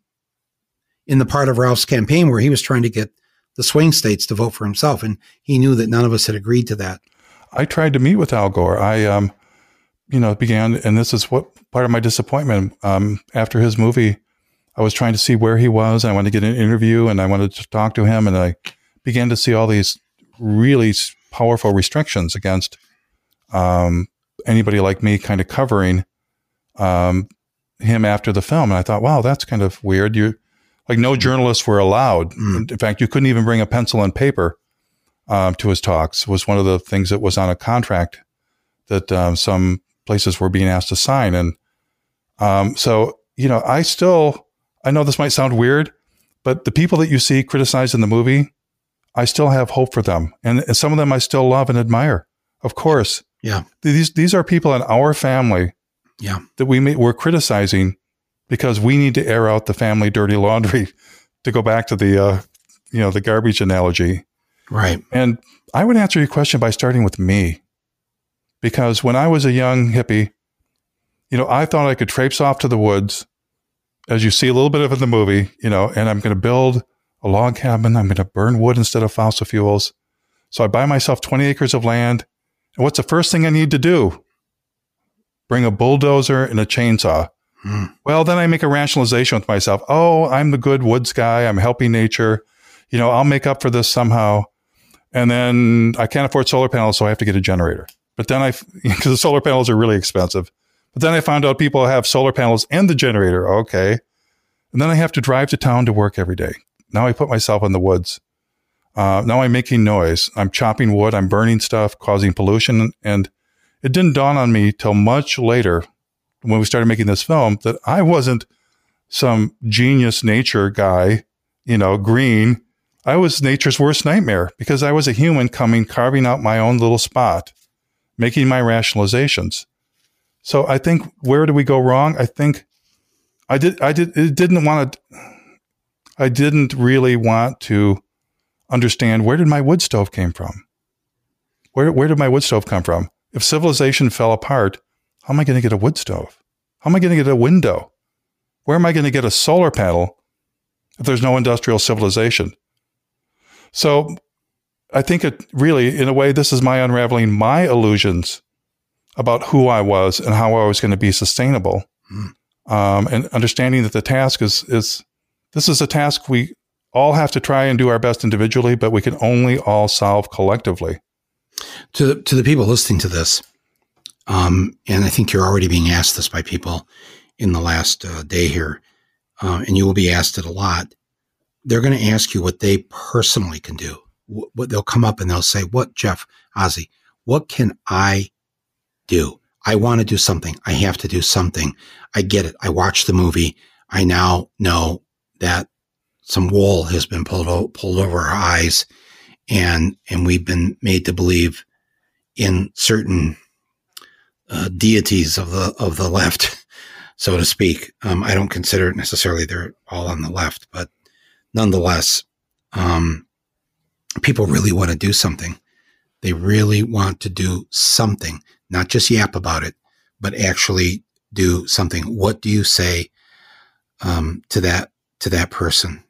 in the part of Ralph's campaign where he was trying to get the swing states to vote for himself, and he knew that none of us had agreed to that. I tried to meet with Al Gore. I, um, you know, began, and this is what part of my disappointment um, after his movie I was trying to see where he was. I wanted to get an interview and I wanted to talk to him. And I began to see all these really powerful restrictions against um, anybody like me kind of covering um, him after the film. And I thought, wow, that's kind of weird. You like no journalists were allowed. Mm. In fact, you couldn't even bring a pencil and paper um, to his talks. It was one of the things that was on a contract that um, some places were being asked to sign. And um, so, you know, I still I know this might sound weird, but the people that you see criticized in the movie, I still have hope for them. And some of them I still love and admire. Of course. Yeah. These these are people in our family yeah. that we may, we're criticizing because we need to air out the family dirty laundry to go back to the uh, you know, the garbage analogy. Right. And I would answer your question by starting with me. Because when I was a young hippie, you know, I thought I could traipse off to the woods as you see a little bit of in the movie, you know, and I'm going to build a log cabin. I'm going to burn wood instead of fossil fuels. So I buy myself 20 acres of land. And what's the first thing I need to do? Bring a bulldozer and a chainsaw. Hmm. Well, then I make a rationalization with myself. Oh, I'm the good woods guy. I'm helping nature. You know, I'll make up for this somehow. And then I can't afford solar panels, so I have to get a generator. But then I, because the solar panels are really expensive. But then I found out people have solar panels and the generator. Okay. And then I have to drive to town to work every day. Now I put myself in the woods. Uh, now I'm making noise. I'm chopping wood. I'm burning stuff, causing pollution. And it didn't dawn on me till much later when we started making this film that I wasn't some genius nature guy, you know, green. I was nature's worst nightmare because I was a human coming, carving out my own little spot, making my rationalizations. So I think where do we go wrong? I think I did I did it didn't want to I didn't really want to understand where did my wood stove came from? Where where did my wood stove come from? If civilization fell apart, how am I going to get a wood stove? How am I going to get a window? Where am I going to get a solar panel if there's no industrial civilization? So I think it really, in a way, this is my unraveling my illusions about who I was and how I was going to be sustainable. Mm. Um, and understanding that the task is, is this is a task we all have to try and do our best individually, but we can only all solve collectively. To the, to the people listening to this, um, and I think you're already being asked this by people in the last uh, day here, uh, and you will be asked it a lot. They're going to ask you what they personally can do. What they'll come up and they'll say, "What, Jeff Ozzie? What can I do. I want to do something. I have to do something. I get it. I watched the movie. I now know that some wool has been pulled pulled over our eyes, and and we've been made to believe in certain uh, deities of the of the left, so to speak. Um, I don't consider it necessarily they're all on the left, but nonetheless, um, people really want to do something. They really want to do something, not just yap about it, but actually do something. What do you say um, to that to that person?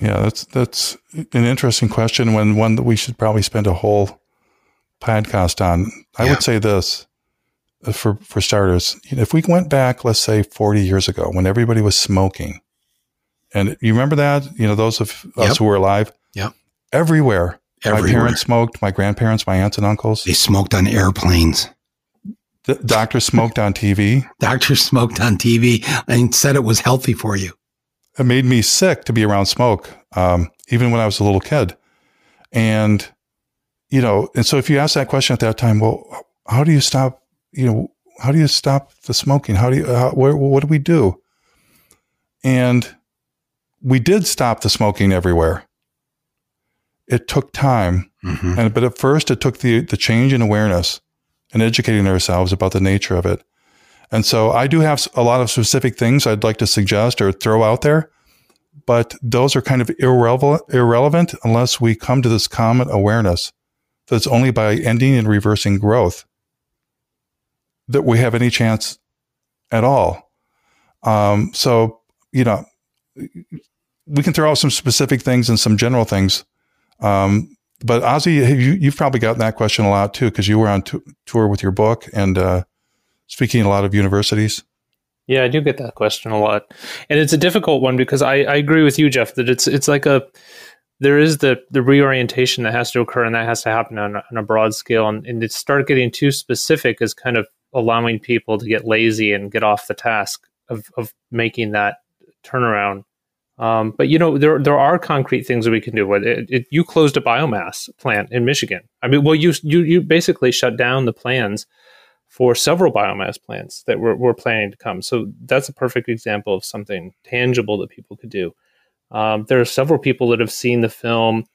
Yeah, that's that's an interesting question. When one that we should probably spend a whole podcast on. I yeah. would say this uh, for for starters. If we went back, let's say forty years ago, when everybody was smoking, and you remember that, you know, those of yep. us who were alive, yeah, everywhere. everywhere. My parents smoked. My grandparents, my aunts and uncles, they smoked on airplanes. The doctors smoked on TV. Doctors smoked on TV and said it was healthy for you. It made me sick to be around smoke, um, even when I was a little kid. And, you know, and so if you ask that question at that time, well, how do you stop, you know, how do you stop the smoking? How do you, how, where, what do we do? And we did stop the smoking everywhere. It took time. Mm-hmm. And, but at first it took the, the change in awareness and educating ourselves about the nature of it. And so I do have a lot of specific things I'd like to suggest or throw out there, but those are kind of irrelevant, irrelevant unless we come to this common awareness that it's only by ending and reversing growth that we have any chance at all. Um, so, you know, we can throw out some specific things and some general things. Um, but Ozzie, you, have probably gotten that question a lot too, because you were on t- tour with your book and uh, speaking a lot of universities. Yeah, I do get that question a lot, and it's a difficult one because I, I agree with you, Jeff, that it's it's like a there is the the reorientation that has to occur, and that has to happen on, on a broad scale, and, and to start getting too specific is kind of allowing people to get lazy and get off the task of of making that turnaround um, but you know there there are concrete things that we can do. It, it, you closed a biomass plant in Michigan. I mean, well, you you you basically shut down the plans for several biomass plants that were, were planning to come. So that's a perfect example of something tangible that people could do. Um, there are several people that have seen the film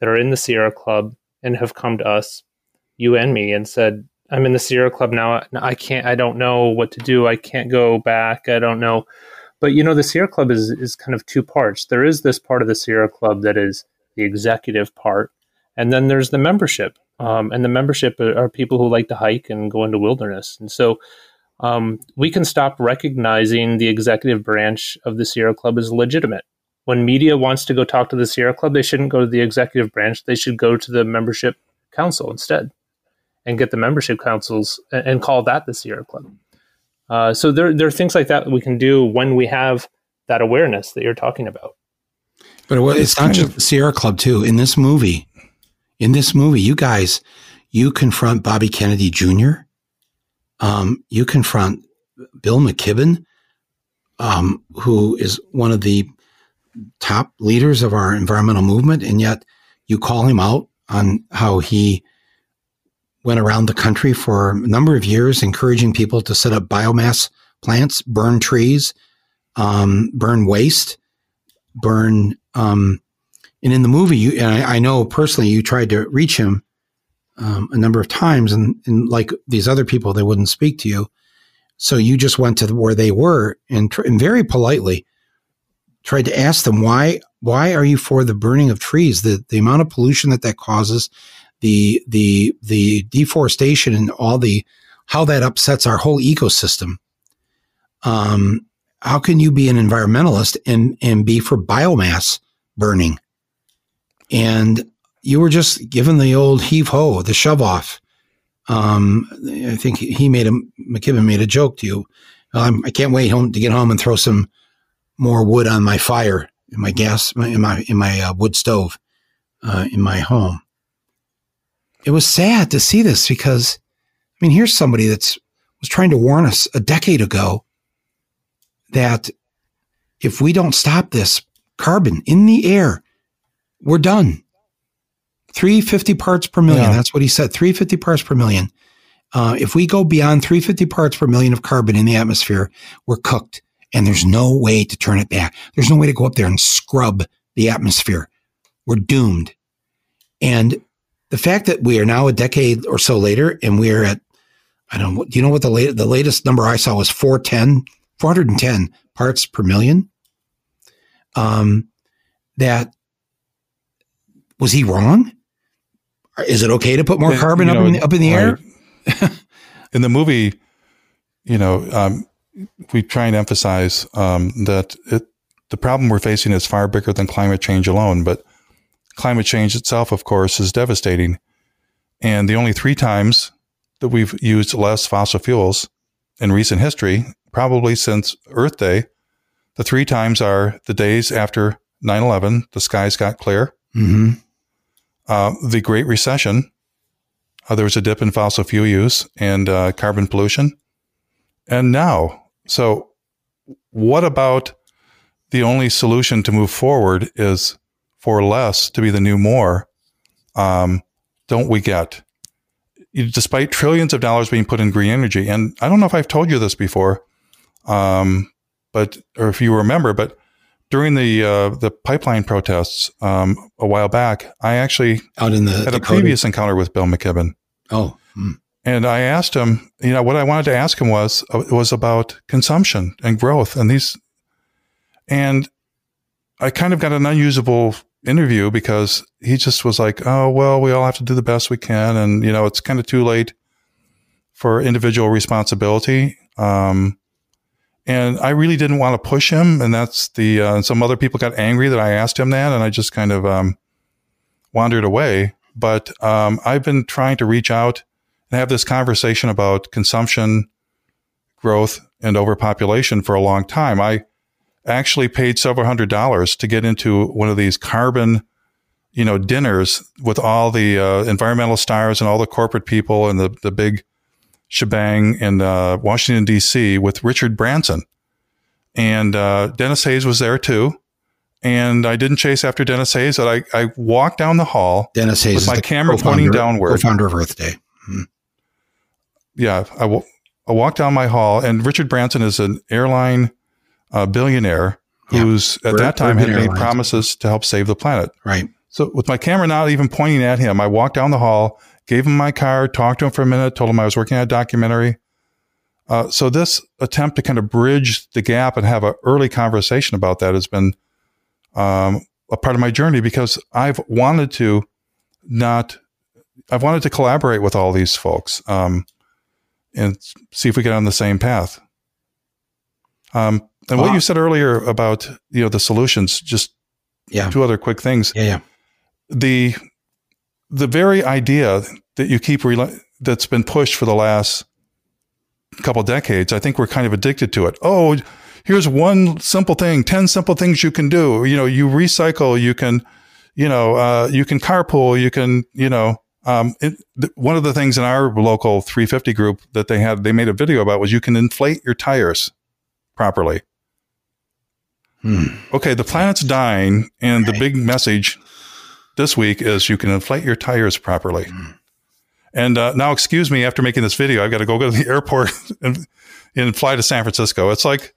that are in the Sierra Club and have come to us, you and me, and said, "I'm in the Sierra Club now. I can't. I don't know what to do. I can't go back. I don't know." But you know, the Sierra Club is is kind of two parts. There is this part of the Sierra Club that is the executive part, and then there's the membership. Um, and the membership are people who like to hike and go into wilderness. And so um, we can stop recognizing the executive branch of the Sierra Club as legitimate. When media wants to go talk to the Sierra Club, they shouldn't go to the executive branch. They should go to the membership council instead and get the membership councils and, and call that the Sierra Club. Uh, so there, there are things like that, we can do when we have that awareness that you're talking about. But it's not just the Sierra Club too. In this movie, in this movie, you guys, you confront Bobby Kennedy Jr. Um, you confront Bill McKibben, um, who is one of the top leaders of our environmental movement, and yet you call him out on how he went around the country for a number of years, encouraging people to set up biomass plants, burn trees, um, burn waste, burn. Um, and in the movie, you, and I, I, know personally, you tried to reach him um, a number of times, and, and, like these other people, they wouldn't speak to you. So you just went to where they were and, tr- and very politely tried to ask them why why are you for the burning of trees? The the amount of pollution that that causes, the the the deforestation and all the how that upsets our whole ecosystem. Um, how can you be an environmentalist and and be for biomass burning? And you were just given the old heave ho, the shove off. Um, I think he made a McKibben made a joke to you. Um, I can't wait home to get home and throw some more wood on my fire in my gas in my in my uh, wood stove uh, in my home it was sad to see this because, I mean, here's somebody that's was trying to warn us a decade ago that if we don't stop this carbon in the air, we're done. 350 parts per million. Yeah. That's what he said. 350 parts per million. Uh, if we go beyond 350 parts per million of carbon in the atmosphere, we're cooked and there's no way to turn it back. There's no way to go up there and scrub the atmosphere. We're doomed. And the fact that we are now a decade or so later and we're at, I don't know, do you know what the, late, the latest number I saw was 410, 410 parts per million? Um, that was he wrong? Is it okay to put more carbon you know, up, in the, up in the right. air? in the movie, you know, um, we try and emphasize um, that it, the problem we're facing is far bigger than climate change alone. But climate change itself, of course, is devastating. And the only three times that we've used less fossil fuels in recent history, probably since Earth Day, the three times are the days after 9 11, the skies got clear. Mm-hmm. Uh, the Great Recession, uh, there was a dip in fossil fuel use and uh, carbon pollution. And now, so what about the only solution to move forward is for less to be the new more? Um, don't we get? Despite trillions of dollars being put in green energy, and I don't know if I've told you this before, um, but or if you remember, but during the uh, the pipeline protests um, a while back, I actually out in the had a previous encounter with Bill McKibben. Oh, hmm. And I asked him, you know, what I wanted to ask him was uh, was about consumption and growth, and these, and I kind of got an unusable interview because he just was like, oh well, we all have to do the best we can, and you know, it's kind of too late for individual responsibility. Um, and I really didn't want to push him. And that's the, uh, some other people got angry that I asked him that. And I just kind of, um, wandered away. But, um, I've been trying to reach out and have this conversation about consumption growth and overpopulation for a long time. I actually paid several hundred dollars to get into one of these carbon, you know, dinners with all the uh, environmental stars and all the corporate people and the, the big shebang in uh, Washington, D.C. with Richard Branson. And uh, Denis Hayes was there too. And I didn't chase after Denis Hayes. But I, I walked down the hall. Denis Hayes with my camera pointing downward. Co-founder of Earth Day. Hmm. Yeah, I, w- I walked down my hall, and Richard Branson is an airline uh, billionaire who's yeah. at that time had made promises to help save the planet. Right. So with my camera not even pointing at him, I walked down the hall gave him my card, talked to him for a minute, told him I was working on a documentary. Uh, so this attempt to kind of bridge the gap and have an early conversation about that has been um, a part of my journey because I've wanted to not, I've wanted to collaborate with all these folks um, and see if we get on the same path. Um, and wow. what you said earlier about you know the solutions, just yeah, two other quick things. Yeah, yeah. The the very idea that you keep that's been pushed for the last couple decades, I think we're kind of addicted to it. Oh, here's one simple thing, 10 simple things you can do. You know, you recycle, you can, you know, uh, you can carpool, you can, you know, um, it, th- one of the things in our local 350 group that they had, they made a video about was you can inflate your tires properly. Hmm. Okay, the planet's dying, and right. the big message this week is you can inflate your tires properly. Mm. And uh, now, excuse me, after making this video, I've got to go go to the airport and, and fly to San Francisco. It's like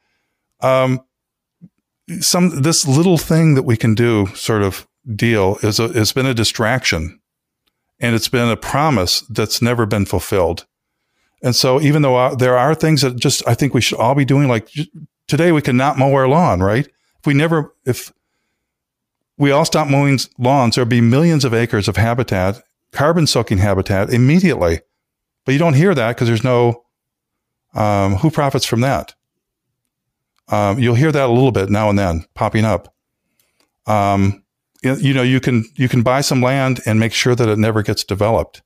um, some this little thing that we can do, sort of deal, is a, has been a distraction, and it's been a promise that's never been fulfilled. And so, even though uh, there are things that just I think we should all be doing, like today, we cannot mow our lawn, right? If we never, if we all stop mowing lawns, there'll be millions of acres of habitat, carbon soaking habitat immediately. But you don't hear that because there's no um, who profits from that. Um, you'll hear that a little bit now and then popping up. Um, you know, you can you can buy some land and make sure that it never gets developed.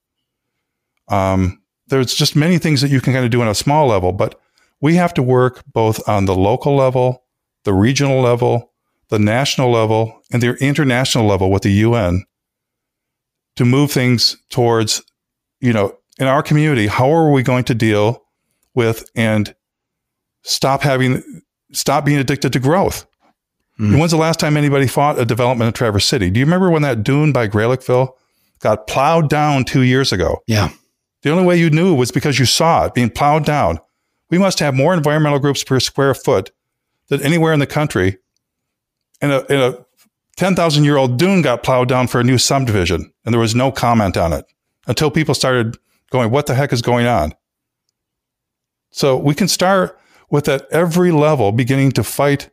Um, there's just many things that you can kind of do on a small level, but we have to work both on the local level, the regional level, the national level and the international level with the UN to move things towards, you know, in our community, how are we going to deal with and stop having, stop being addicted to growth? Mm. When's the last time anybody fought a development in Traverse City? Do you remember when that dune by Greilickville got plowed down two years ago? Yeah. The only way you knew was because you saw it being plowed down. We must have more environmental groups per square foot than anywhere in the country. And a, and a 10,000 year old dune got plowed down for a new subdivision, and there was no comment on it until people started going, What the heck is going on? So we can start with at every level beginning to fight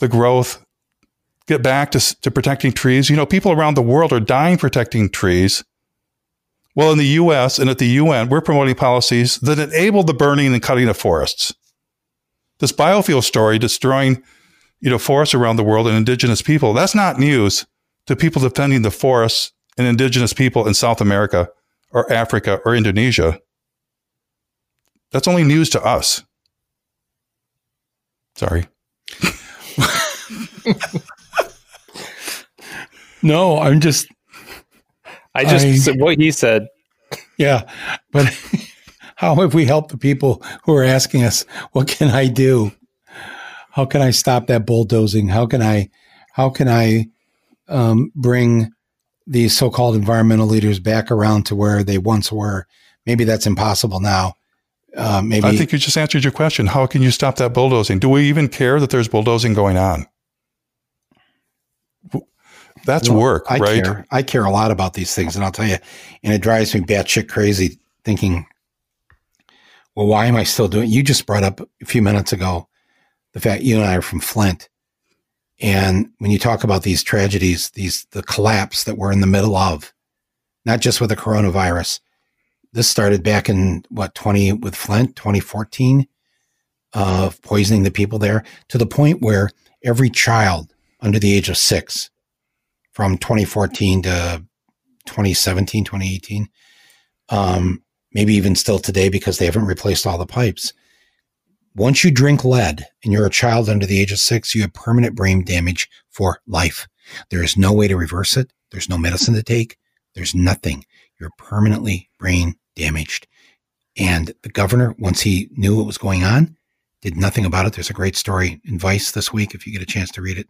the growth, get back to, to protecting trees. You know, people around the world are dying protecting trees. Well, in the US and at the UN, we're promoting policies that enable the burning and cutting of forests. This biofuel story destroying, you know, forests around the world and indigenous people, that's not news to people defending the forests and indigenous people in South America or Africa or Indonesia. That's only news to us. Sorry. no, I'm just. I just I, said what he said. Yeah, but how have we helped the people who are asking us, "What can I do? How can I stop that bulldozing? How can I, how can I um, bring these so-called environmental leaders back around to where they once were?" Maybe that's impossible now. Uh, maybe I think you just answered your question. How can you stop that bulldozing? Do we even care that there's bulldozing going on? That's well, work, I right? Care. I care a lot about these things, and I'll tell you, and it drives me batshit crazy thinking, well, why am I still doing? You just brought up a few minutes ago the fact you and I are from Flint, and when you talk about these tragedies, these the collapse that we're in the middle of, not just with the coronavirus, this started back in what 20 with Flint 2014 of poisoning the people there to the point where every child under the age of 6 from 2014 to 2017 2018 um, maybe even still today because they haven't replaced all the pipes once you drink lead and you're a child under the age of 6 you have permanent brain damage for life there is no way to reverse it there's no medicine to take there's nothing you're permanently brain damaged. And the governor, once he knew what was going on, did nothing about it. There's a great story in Vice this week, if you get a chance to read it.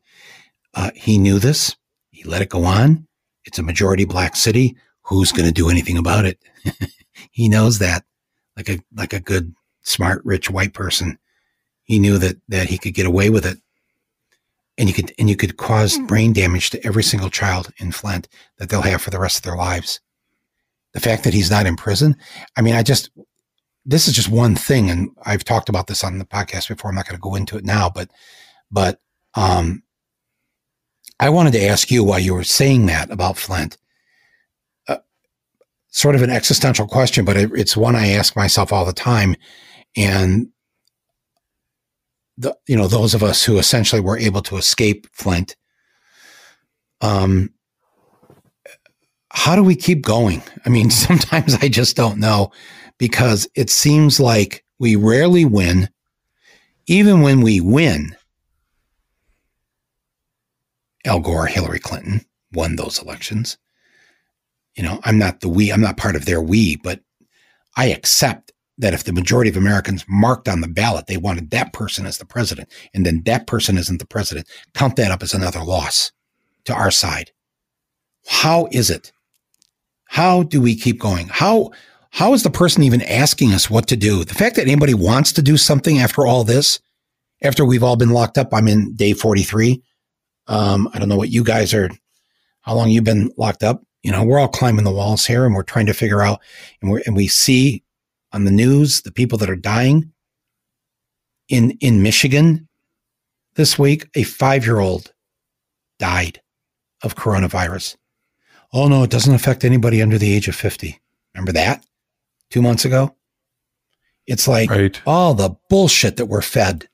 Uh, he knew this. He let it go on. It's a majority black city. Who's going to do anything about it? he knows that, like a like a good, smart, rich white person. He knew that that he could get away with it, and you could and you could cause brain damage to every single child in Flint that they'll have for the rest of their lives the fact that he's not in prison. I mean, I just, this is just one thing. And I've talked about this on the podcast before. I'm not going to go into it now, but, but, um, I wanted to ask you while you were saying that about Flint, uh, sort of an existential question, but it, it's one I ask myself all the time. And the, you know, those of us who essentially were able to escape Flint, um, how do we keep going? I mean, sometimes I just don't know because it seems like we rarely win. Even when we win, Al Gore, Hillary Clinton won those elections. You know, I'm not the we, I'm not part of their we, but I accept that if the majority of Americans marked on the ballot they wanted that person as the president, and then that person isn't the president, count that up as another loss to our side. How is it how do we keep going? How how is the person even asking us what to do? The fact that anybody wants to do something after all this, after we've all been locked up, I'm in day 43. Um, I don't know what you guys are, how long you've been locked up. You know, we're all climbing the walls here and we're trying to figure out, and we and we see on the news the people that are dying in in Michigan this week. A five year old died of coronavirus oh no, it doesn't affect anybody under the age of 50. Remember that two months ago? It's like right. all the bullshit that we're fed.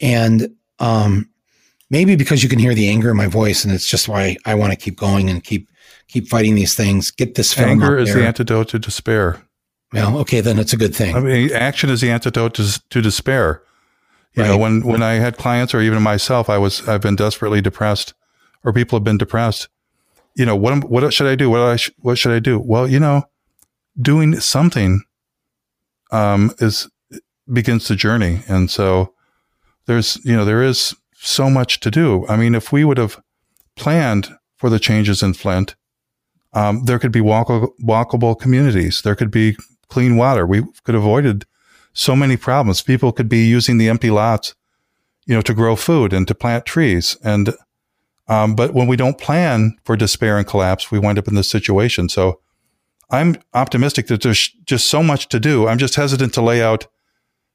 And um, maybe because you can hear the anger in my voice, and it's just why I want to keep going and keep keep fighting these things. Get this film. Anger is the antidote to despair. Well, okay, then it's a good thing. I mean, action is the antidote to, to despair. You right. know, when when I had clients or even myself, I was I've been desperately depressed, or people have been depressed you know, what, what should I do? What, I sh- what should I do? Well, you know, doing something, um, is begins the journey. And so there's, you know, there is so much to do. I mean, if we would have planned for the changes in Flint Um, there could be walkable, walkable communities. There could be clean water. We could have avoided so many problems. People could be using the empty lots, you know, to grow food and to plant trees. And, um, but when we don't plan for despair and collapse, we wind up in this situation. So I'm optimistic that there's just so much to do. I'm just hesitant to lay out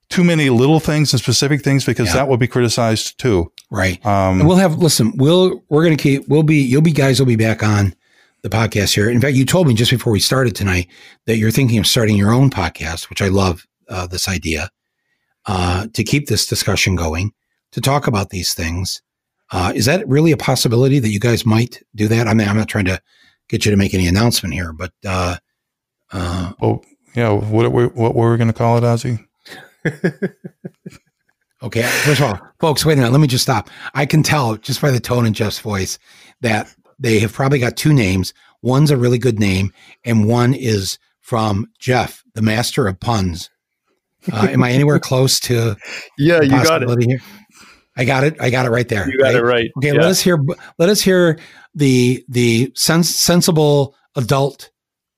too many little things and specific things because Yeah. that will be criticized too. Right. Um, And we'll have listen. We'll we're gonna keep. We'll be. You'll be guys. will be back on the podcast here. In fact, you told me just before we started tonight that you're thinking of starting your own podcast, which I love uh, this idea uh, to keep this discussion going, to talk about these things. Uh, is that really a possibility that you guys might do that? I mean, I'm not trying to get you to make any announcement here, but uh, uh, oh, yeah. What, what, what were we going to call it, Ozzie? Okay, first of all, folks, wait a minute. Let me just stop. I can tell just by the tone in Jeff's voice that they have probably got two names. One's a really good name, and one is from Jeff, the master of puns. Uh, am I anywhere close to Yeah, the possibility here? I got it. I got it right there. You got right? it right. Okay, Yeah. let us hear. Let us hear the the sens- sensible adult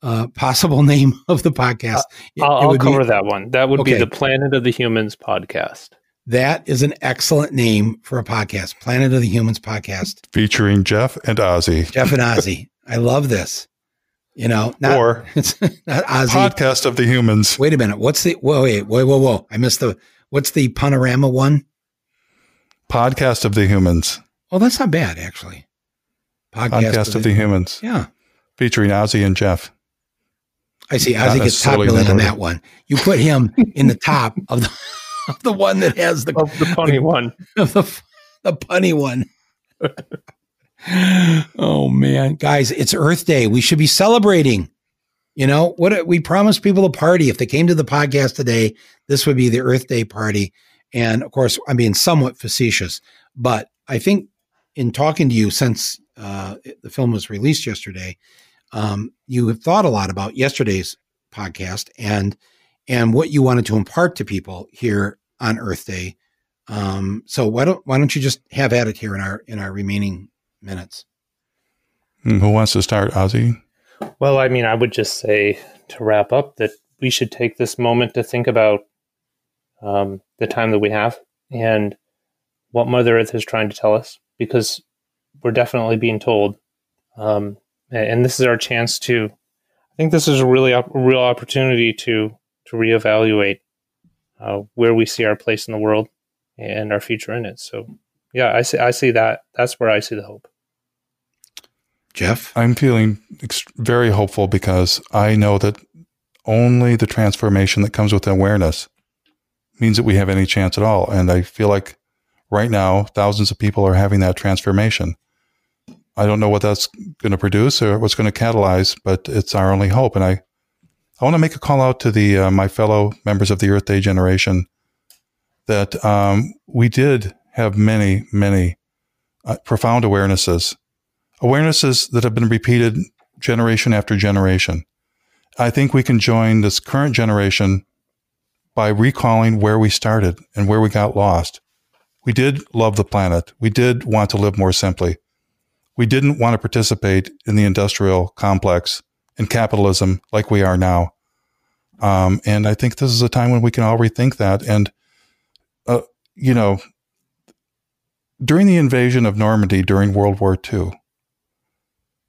uh, possible name of the podcast. It- I'll, it I'll be- cover that one. That would Okay. be the Planet of the Humans podcast. that is an excellent name for a podcast. Planet of the Humans podcast. Featuring Jeff and Ozzie. Jeff and Ozzie. I love this. You know, not, or it's not Ozzie. Podcast of the Humans. Wait a minute. What's the whoa, wait, whoa, whoa, whoa. I missed the what's the panorama one? Podcast of the Humans. Oh, that's not bad actually. Podcast of the Humans. Yeah. Featuring Ozzie and Jeff. I see. Not Ozzie gets top necessarily billing on that that one. You put him in the top of the of the one that has the Of the funny one. of the the punny one. oh man, guys, it's Earth Day. We should be celebrating. You know what? We promised people a party. If they came to the podcast today, this would be the Earth Day party. And of course, I'm being somewhat facetious, but I think in talking to you since uh, the film was released yesterday, um, you have thought a lot about yesterday's podcast and and what you wanted to impart to people here on Earth Day. Um, so why don't why don't you just have at it here in our in our remaining minutes? Hmm, Who wants to start, Ozzie? Well, I mean, I would just say to wrap up that we should take this moment to think about um, the time that we have and what Mother Earth is trying to tell us, because we're definitely being told, um, and and this is our chance to. I think this is a really op- a real opportunity to to reevaluate uh, where we see our place in the world and our future in it. So, yeah, I see. I see that. That's where I see the hope. Jeff, I'm feeling ex- very hopeful because I know that only the transformation that comes with awareness means that we have any chance at all. And I feel like right now, thousands of people are having that transformation. I don't know what that's going to produce or what's going to catalyze, but it's our only hope. And I, I want to make a call out to the uh, my fellow members of the Earth Day generation that um, we did have many, many uh, profound awarenesses awarenesses that have been repeated generation after generation. I think we can join this current generation by recalling where we started and where we got lost. We did love the planet. We did want to live more simply. We didn't want to participate in the industrial complex and capitalism like we are now. Um, and I think this is a time when we can all rethink that. And, uh, you know, during the invasion of Normandy during World War II,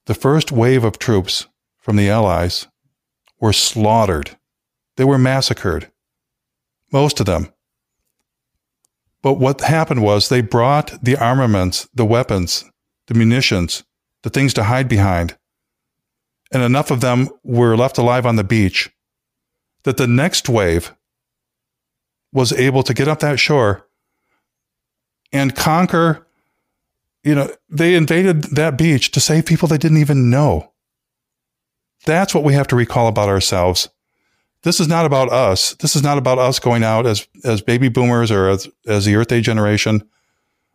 the first wave of troops from the Allies were slaughtered. They were massacred, most of them. But what happened was they brought the armaments, the weapons, the munitions, the things to hide behind, and enough of them were left alive on the beach that the next wave was able to get up that shore and conquer you know, they invaded that beach to save people they didn't even know. That's what we have to recall about ourselves. This is not about us. This is not about us going out as as baby boomers or as as the Earth Day generation.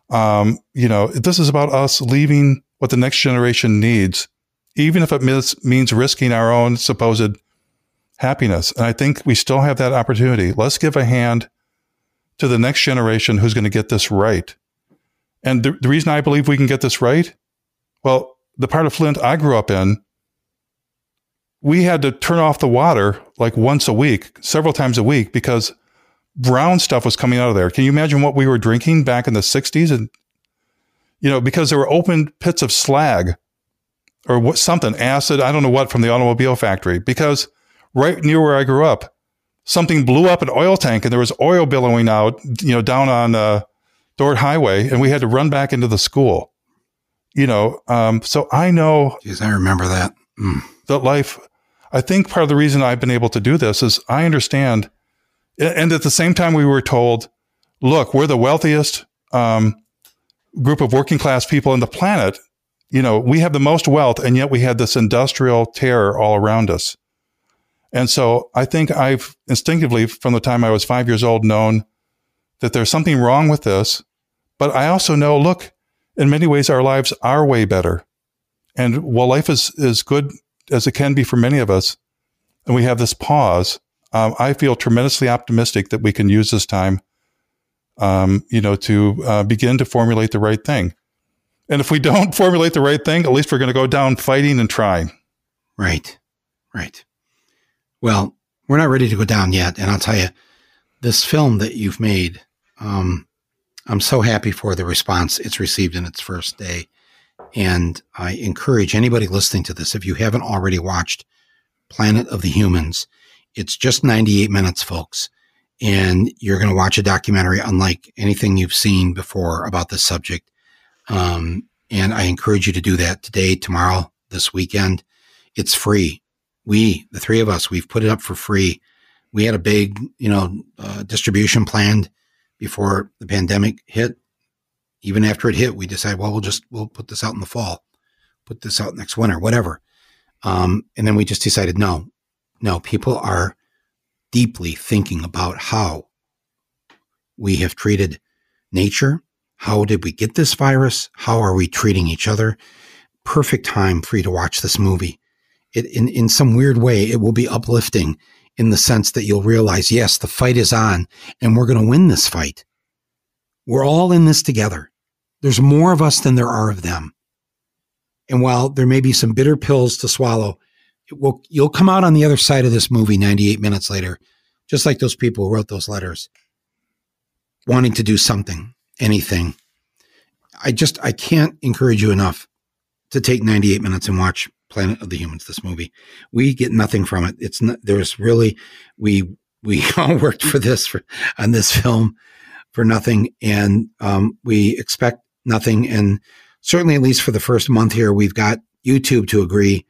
Um, you know, this is about us leaving what the next generation needs, even if it means, means risking our own supposed happiness. And I think we still have that opportunity. Let's give a hand to the next generation who's going to get this right. And the, the reason I believe we can get this right, well, the part of Flint I grew up in, we had to turn off the water like once a week, several times a week, because brown stuff was coming out of there. Can you imagine what we were drinking back in the 60s? And, you know, because there were open pits of slag or what, something, acid, I don't know what, from the automobile factory. Because right near where I grew up, something blew up an oil tank and there was oil billowing out, you know, down on uh, Dort Highway, and we had to run back into the school. You know, um, so I know. Jeez, I remember that. Mm. That life. I think part of the reason I've been able to do this is I understand, and at the same time we were told, look, we're the wealthiest um, group of working class people on the planet. You know, we have the most wealth, and yet we had this industrial terror all around us. And so I think I've instinctively, from the time I was five years old, known that there's something wrong with this. But I also know, look, in many ways, our lives are way better. And while life is as good as it can be for many of us, and we have this pause, um, I feel tremendously optimistic that we can use this time, um, you know, to uh, begin to formulate the right thing. And if we don't formulate the right thing, at least we're going to go down fighting and trying. Right, right. Well, we're not ready to go down yet. And I'll tell you, this film that you've made, um, I'm so happy for the response it's received in its first day. And I encourage anybody listening to this, if you haven't already watched Planet of the Humans, it's just 98 minutes, folks. And you're going to watch a documentary unlike anything you've seen before about this subject. Um, and I encourage you to do that today, tomorrow, this weekend. It's free we, the three of us, we've put it up for free. We had a big, you know, uh, distribution planned before the pandemic hit. Even after it hit, we decided, well, we'll just we'll put this out in the fall, put this out next winter, whatever. Um, and then we just decided, no, no, people are deeply thinking about how we have treated nature. How did we get this virus? How are we treating each other? Perfect time for you to watch this movie it, in, in some weird way, it will be uplifting in the sense that you'll realize, yes, the fight is on and we're going to win this fight. We're all in this together. There's more of us than there are of them. And while there may be some bitter pills to swallow, will, you'll come out on the other side of this movie 98 minutes later, just like those people who wrote those letters, wanting to do something, anything. I just, I can't encourage you enough to take 98 minutes and watch Planet of the Humans, this movie. We get nothing from it. It's not, there's really, we, we all worked for this, for, on this film for nothing. And, um, we expect nothing. And certainly, at least for the first month here, we've got YouTube to agree.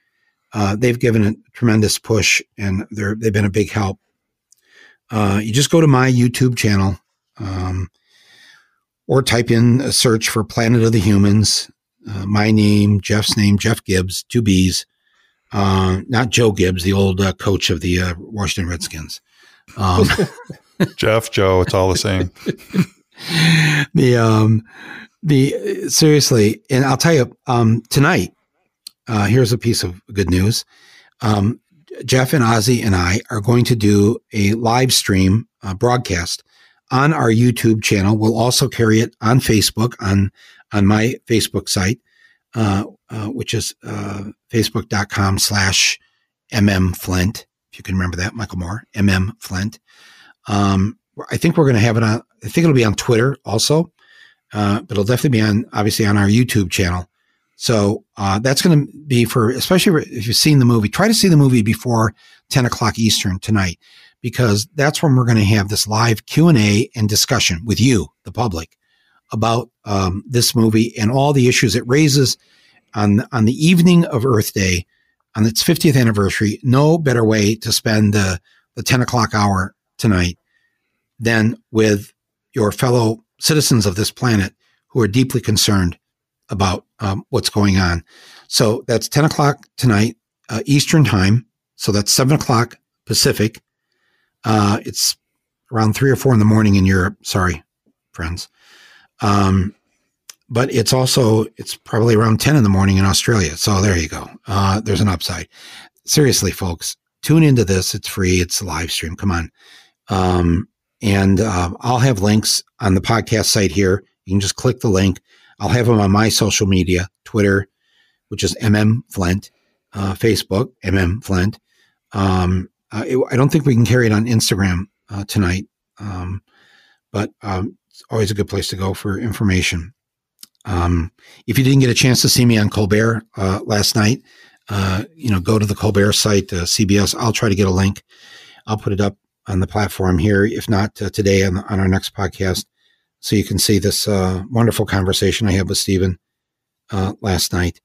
Uh, they've given a tremendous push and they're, they've been a big help. Uh, you just go to my YouTube channel, um, or type in a search for Planet of the Humans uh, my name, Jeff's name, Jeff Gibbs, two B's. Uh, not Joe Gibbs, the old uh, coach of the uh, Washington Redskins. Um, Jeff, Joe, it's all the same. the um, the seriously, and I'll tell you um, tonight. Uh, here's a piece of good news. Um, Jeff and Ozzie and I are going to do a live stream uh, broadcast on our YouTube channel. We'll also carry it on Facebook on on my Facebook site, uh, uh, which is uh, facebook.com slash mmflint. If you can remember that, Michael Moore, mmflint. Um, I think we're going to have it on, I think it'll be on Twitter also, uh, but it'll definitely be on, obviously on our YouTube channel. So uh, that's going to be for, especially if you've seen the movie, try to see the movie before 10 o'clock Eastern tonight, because that's when we're going to have this live Q&A and discussion with you, the public, about um, this movie and all the issues it raises on on the evening of Earth Day, on its 50th anniversary. No better way to spend the the 10 o'clock hour tonight than with your fellow citizens of this planet who are deeply concerned about um, what's going on. So that's 10 o'clock tonight, uh, Eastern time. So that's seven o'clock Pacific. Uh, it's around three or four in the morning in Europe. Sorry, friends. Um, but it's also it's probably around 10 in the morning in australia so there you go uh, there's an upside seriously folks tune into this it's free it's a live stream come on um, and uh, i'll have links on the podcast site here you can just click the link i'll have them on my social media twitter which is mm flint uh, facebook mm flint Um, uh, it, I don't think we can carry it on Instagram uh, tonight, um, but um, it's always a good place to go for information. Um, if you didn't get a chance to see me on Colbert uh, last night, uh, you know, go to the Colbert site, uh, CBS. I'll try to get a link. I'll put it up on the platform here, if not today on, on our next podcast, so you can see this uh, wonderful conversation I had with Stephen uh, last night.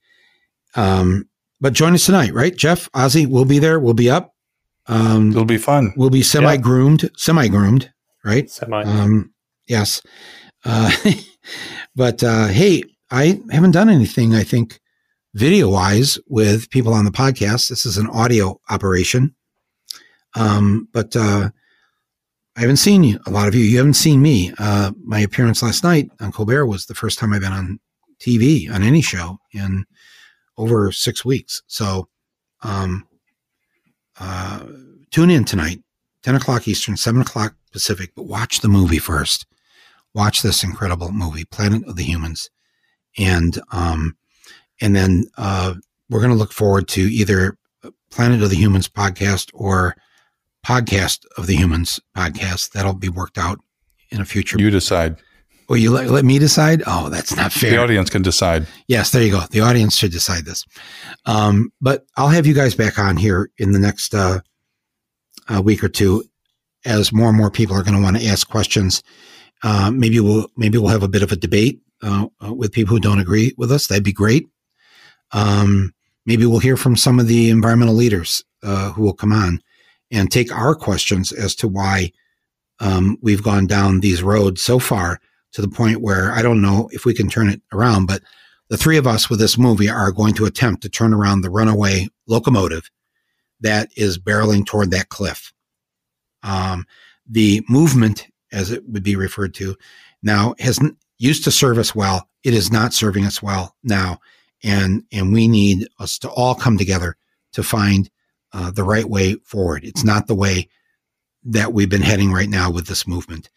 Um, but join us tonight, right, Jeff? Ozzie, we'll be there. We'll be up. Um, It'll be fun. we'll be semi groomed, semi groomed, right? Semi. Um, yes. Uh, but uh, hey, I haven't done anything, I think, video wise with people on the podcast. This is an audio operation. Um, but uh, I haven't seen you, a lot of you. You haven't seen me. Uh, my appearance last night on Colbert was the first time I've been on TV on any show in over six weeks. So um, uh, tune in tonight, 10 o'clock Eastern, 7 o'clock Pacific, but watch the movie first. Watch this incredible movie, Planet of the Humans. And um, and then uh, we're going to look forward to either Planet of the Humans podcast or Podcast of the Humans podcast. That'll be worked out in a future. You decide. Well, you let, let me decide? Oh, that's not fair. The audience can decide. Yes, there you go. The audience should decide this. Um, but I'll have you guys back on here in the next uh, uh, week or two, as more and more people are going to want to ask questions. Uh, maybe we'll maybe we'll have a bit of a debate uh, uh, with people who don't agree with us. That'd be great. Um, maybe we'll hear from some of the environmental leaders uh, who will come on and take our questions as to why um, we've gone down these roads so far to the point where I don't know if we can turn it around, but the three of us with this movie are going to attempt to turn around the runaway locomotive that is barreling toward that cliff. Um, the movement, as it would be referred to now, has used to serve us well. It is not serving us well now, and and we need us to all come together to find uh, the right way forward. It's not the way that we've been heading right now with this movement.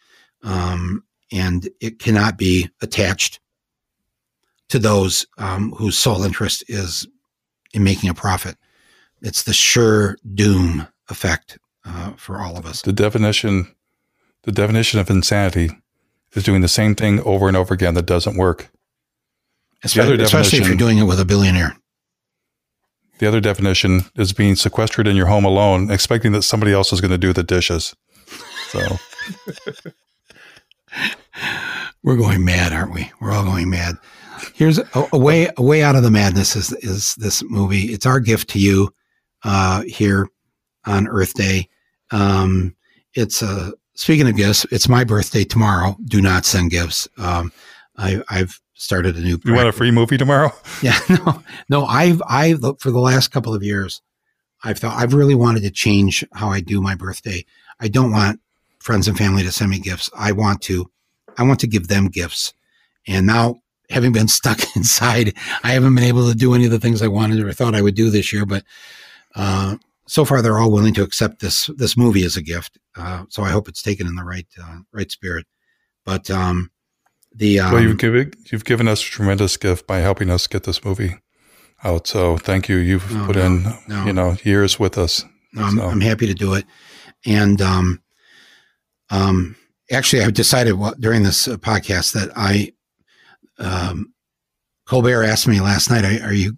Um, and it cannot be attached to those um, whose sole interest is in making a profit. It's the sure doom effect uh, for all of us. The definition, the definition of insanity, is doing the same thing over and over again that doesn't work. Especially, especially if you're doing it with a billionaire. The other definition is being sequestered in your home alone, expecting that somebody else is going to do the dishes. So we're going mad, aren't we? We're all going mad. Here's a, a way a way out of the madness is is this movie. It's our gift to you uh, here on Earth Day. Um, it's uh, speaking of gifts. It's my birthday tomorrow. Do not send gifts. Um, I, I've started a new. You want a free movie tomorrow? Yeah, no, no. I've I for the last couple of years, I've thought I've really wanted to change how I do my birthday. I don't want friends and family to send me gifts. I want to, I want to give them gifts. And now, having been stuck inside, I haven't been able to do any of the things I wanted or thought I would do this year. But uh, so far, they're all willing to accept this this movie as a gift. Uh, so I hope it's taken in the right uh, right spirit. But um, the um, well, you've given you've given us a tremendous gift by helping us get this movie out. So thank you. You've No, put no, in no. you know years with us. No, I'm, So- I'm happy to do it. And um, um, actually, I've decided what, during this uh, podcast that I, um, Colbert asked me last night, are you,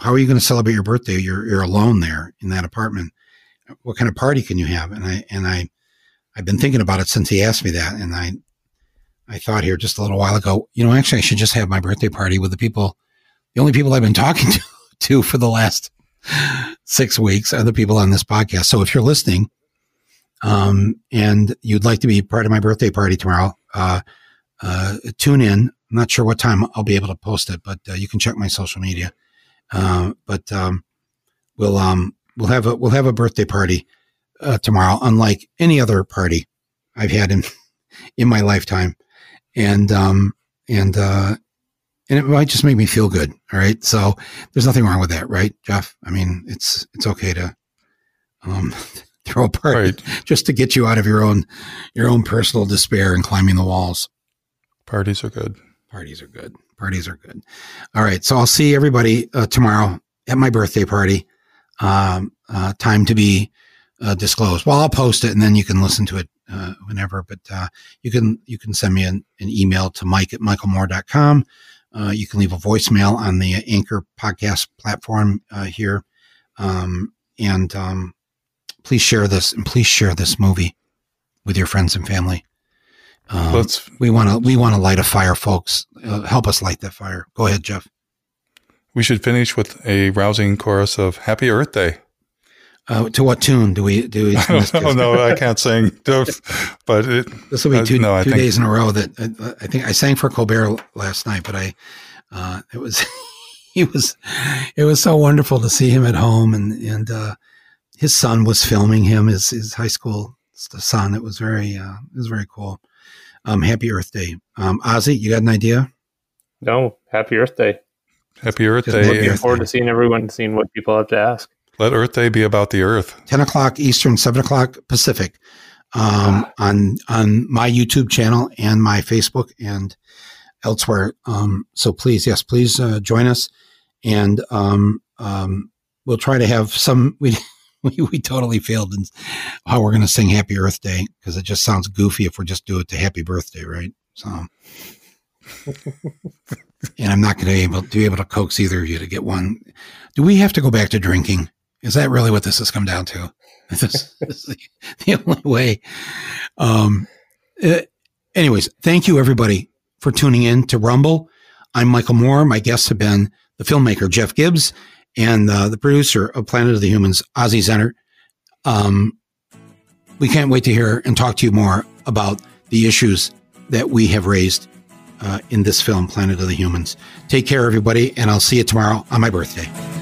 how are you going to celebrate your birthday? You're, you're alone there in that apartment. What kind of party can you have? And I, and I, I've been thinking about it since he asked me that. And I, I thought here just a little while ago, you know, actually I should just have my birthday party with the people, the only people I've been talking to, to for the last six weeks are the people on this podcast. So if you're listening, um, and you'd like to be part of my birthday party tomorrow, uh, uh, tune in. I'm not sure what time I'll be able to post it, but uh, you can check my social media. Uh, but um, we'll um, we'll have a we'll have a birthday party uh, tomorrow, unlike any other party I've had in in my lifetime, and um, and uh, and it might just make me feel good. All right, so there's nothing wrong with that, right, Jeff? I mean, it's it's okay to um, throw a party Right. just to get you out of your own your own personal despair and climbing the walls. Parties are good. Parties are good. Parties are good. All right, so I'll see everybody uh, tomorrow at my birthday party. um, uh, time to be uh, disclosed. Well, I'll post it and then you can listen to it uh, whenever. But uh, you can you can send me an, an email to mike at michaelmoore.com. Uh, you can leave a voicemail on the Anchor podcast platform uh, here. Um, and um, please share this and please share this movie with your friends and family. Um, Let's we want to we want to light a fire, folks. Uh, help us light that fire. Go ahead, Jeff. we should finish with a rousing chorus of Happy Earth Day. Uh, to what tune do we do? We, I don't know. No, I can't sing. But it, This will be Uh, two, no, two think- days in a row that uh, I think I sang for Colbert last night, but I, uh, it was, he was, it was so wonderful to see him at home and, and, uh, his son was filming him, his, his high school son. It was very, uh, it was very cool. Um, happy Earth Day. Um, Ozzie, you got an idea? No, happy Earth Day. Happy Earth Day. love and your- Looking forward to seeing everyone, seeing what people have to ask. Let Earth Day be about the Earth. 10 o'clock Eastern, 7 o'clock Pacific, um, on, on my YouTube channel and my Facebook and elsewhere. Um, so please, yes, please, uh, join us. And, um, um, we'll try to have some, we, we, we totally failed in how we're going to sing Happy Earth Day because it just sounds goofy if we just do it to Happy Birthday, right? So, and I'm not going to be able to be able to coax either of you to get one. Do we have to go back to drinking? Is that really what this has come down to? This is the, the only way. Um, uh, anyways, thank you everybody for tuning in to Rumble. I'm Michael Moore. My guests have been the filmmaker Jeff Gibbs and uh, the producer of Planet of the Humans, Ozzie Zehner. Um, we can't wait to hear and talk to you more about the issues that we have raised uh, in this film, Planet of the Humans. Take care, everybody, and I'll see you tomorrow on my birthday.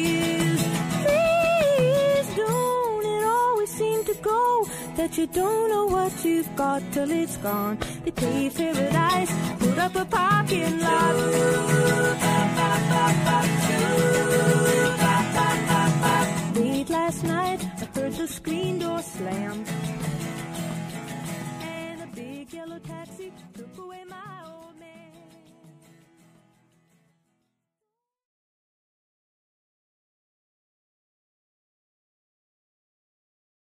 That you don't know what you've got till it's gone. They paved paradise, put up a parking lot. Late last night, I heard the screen door slam.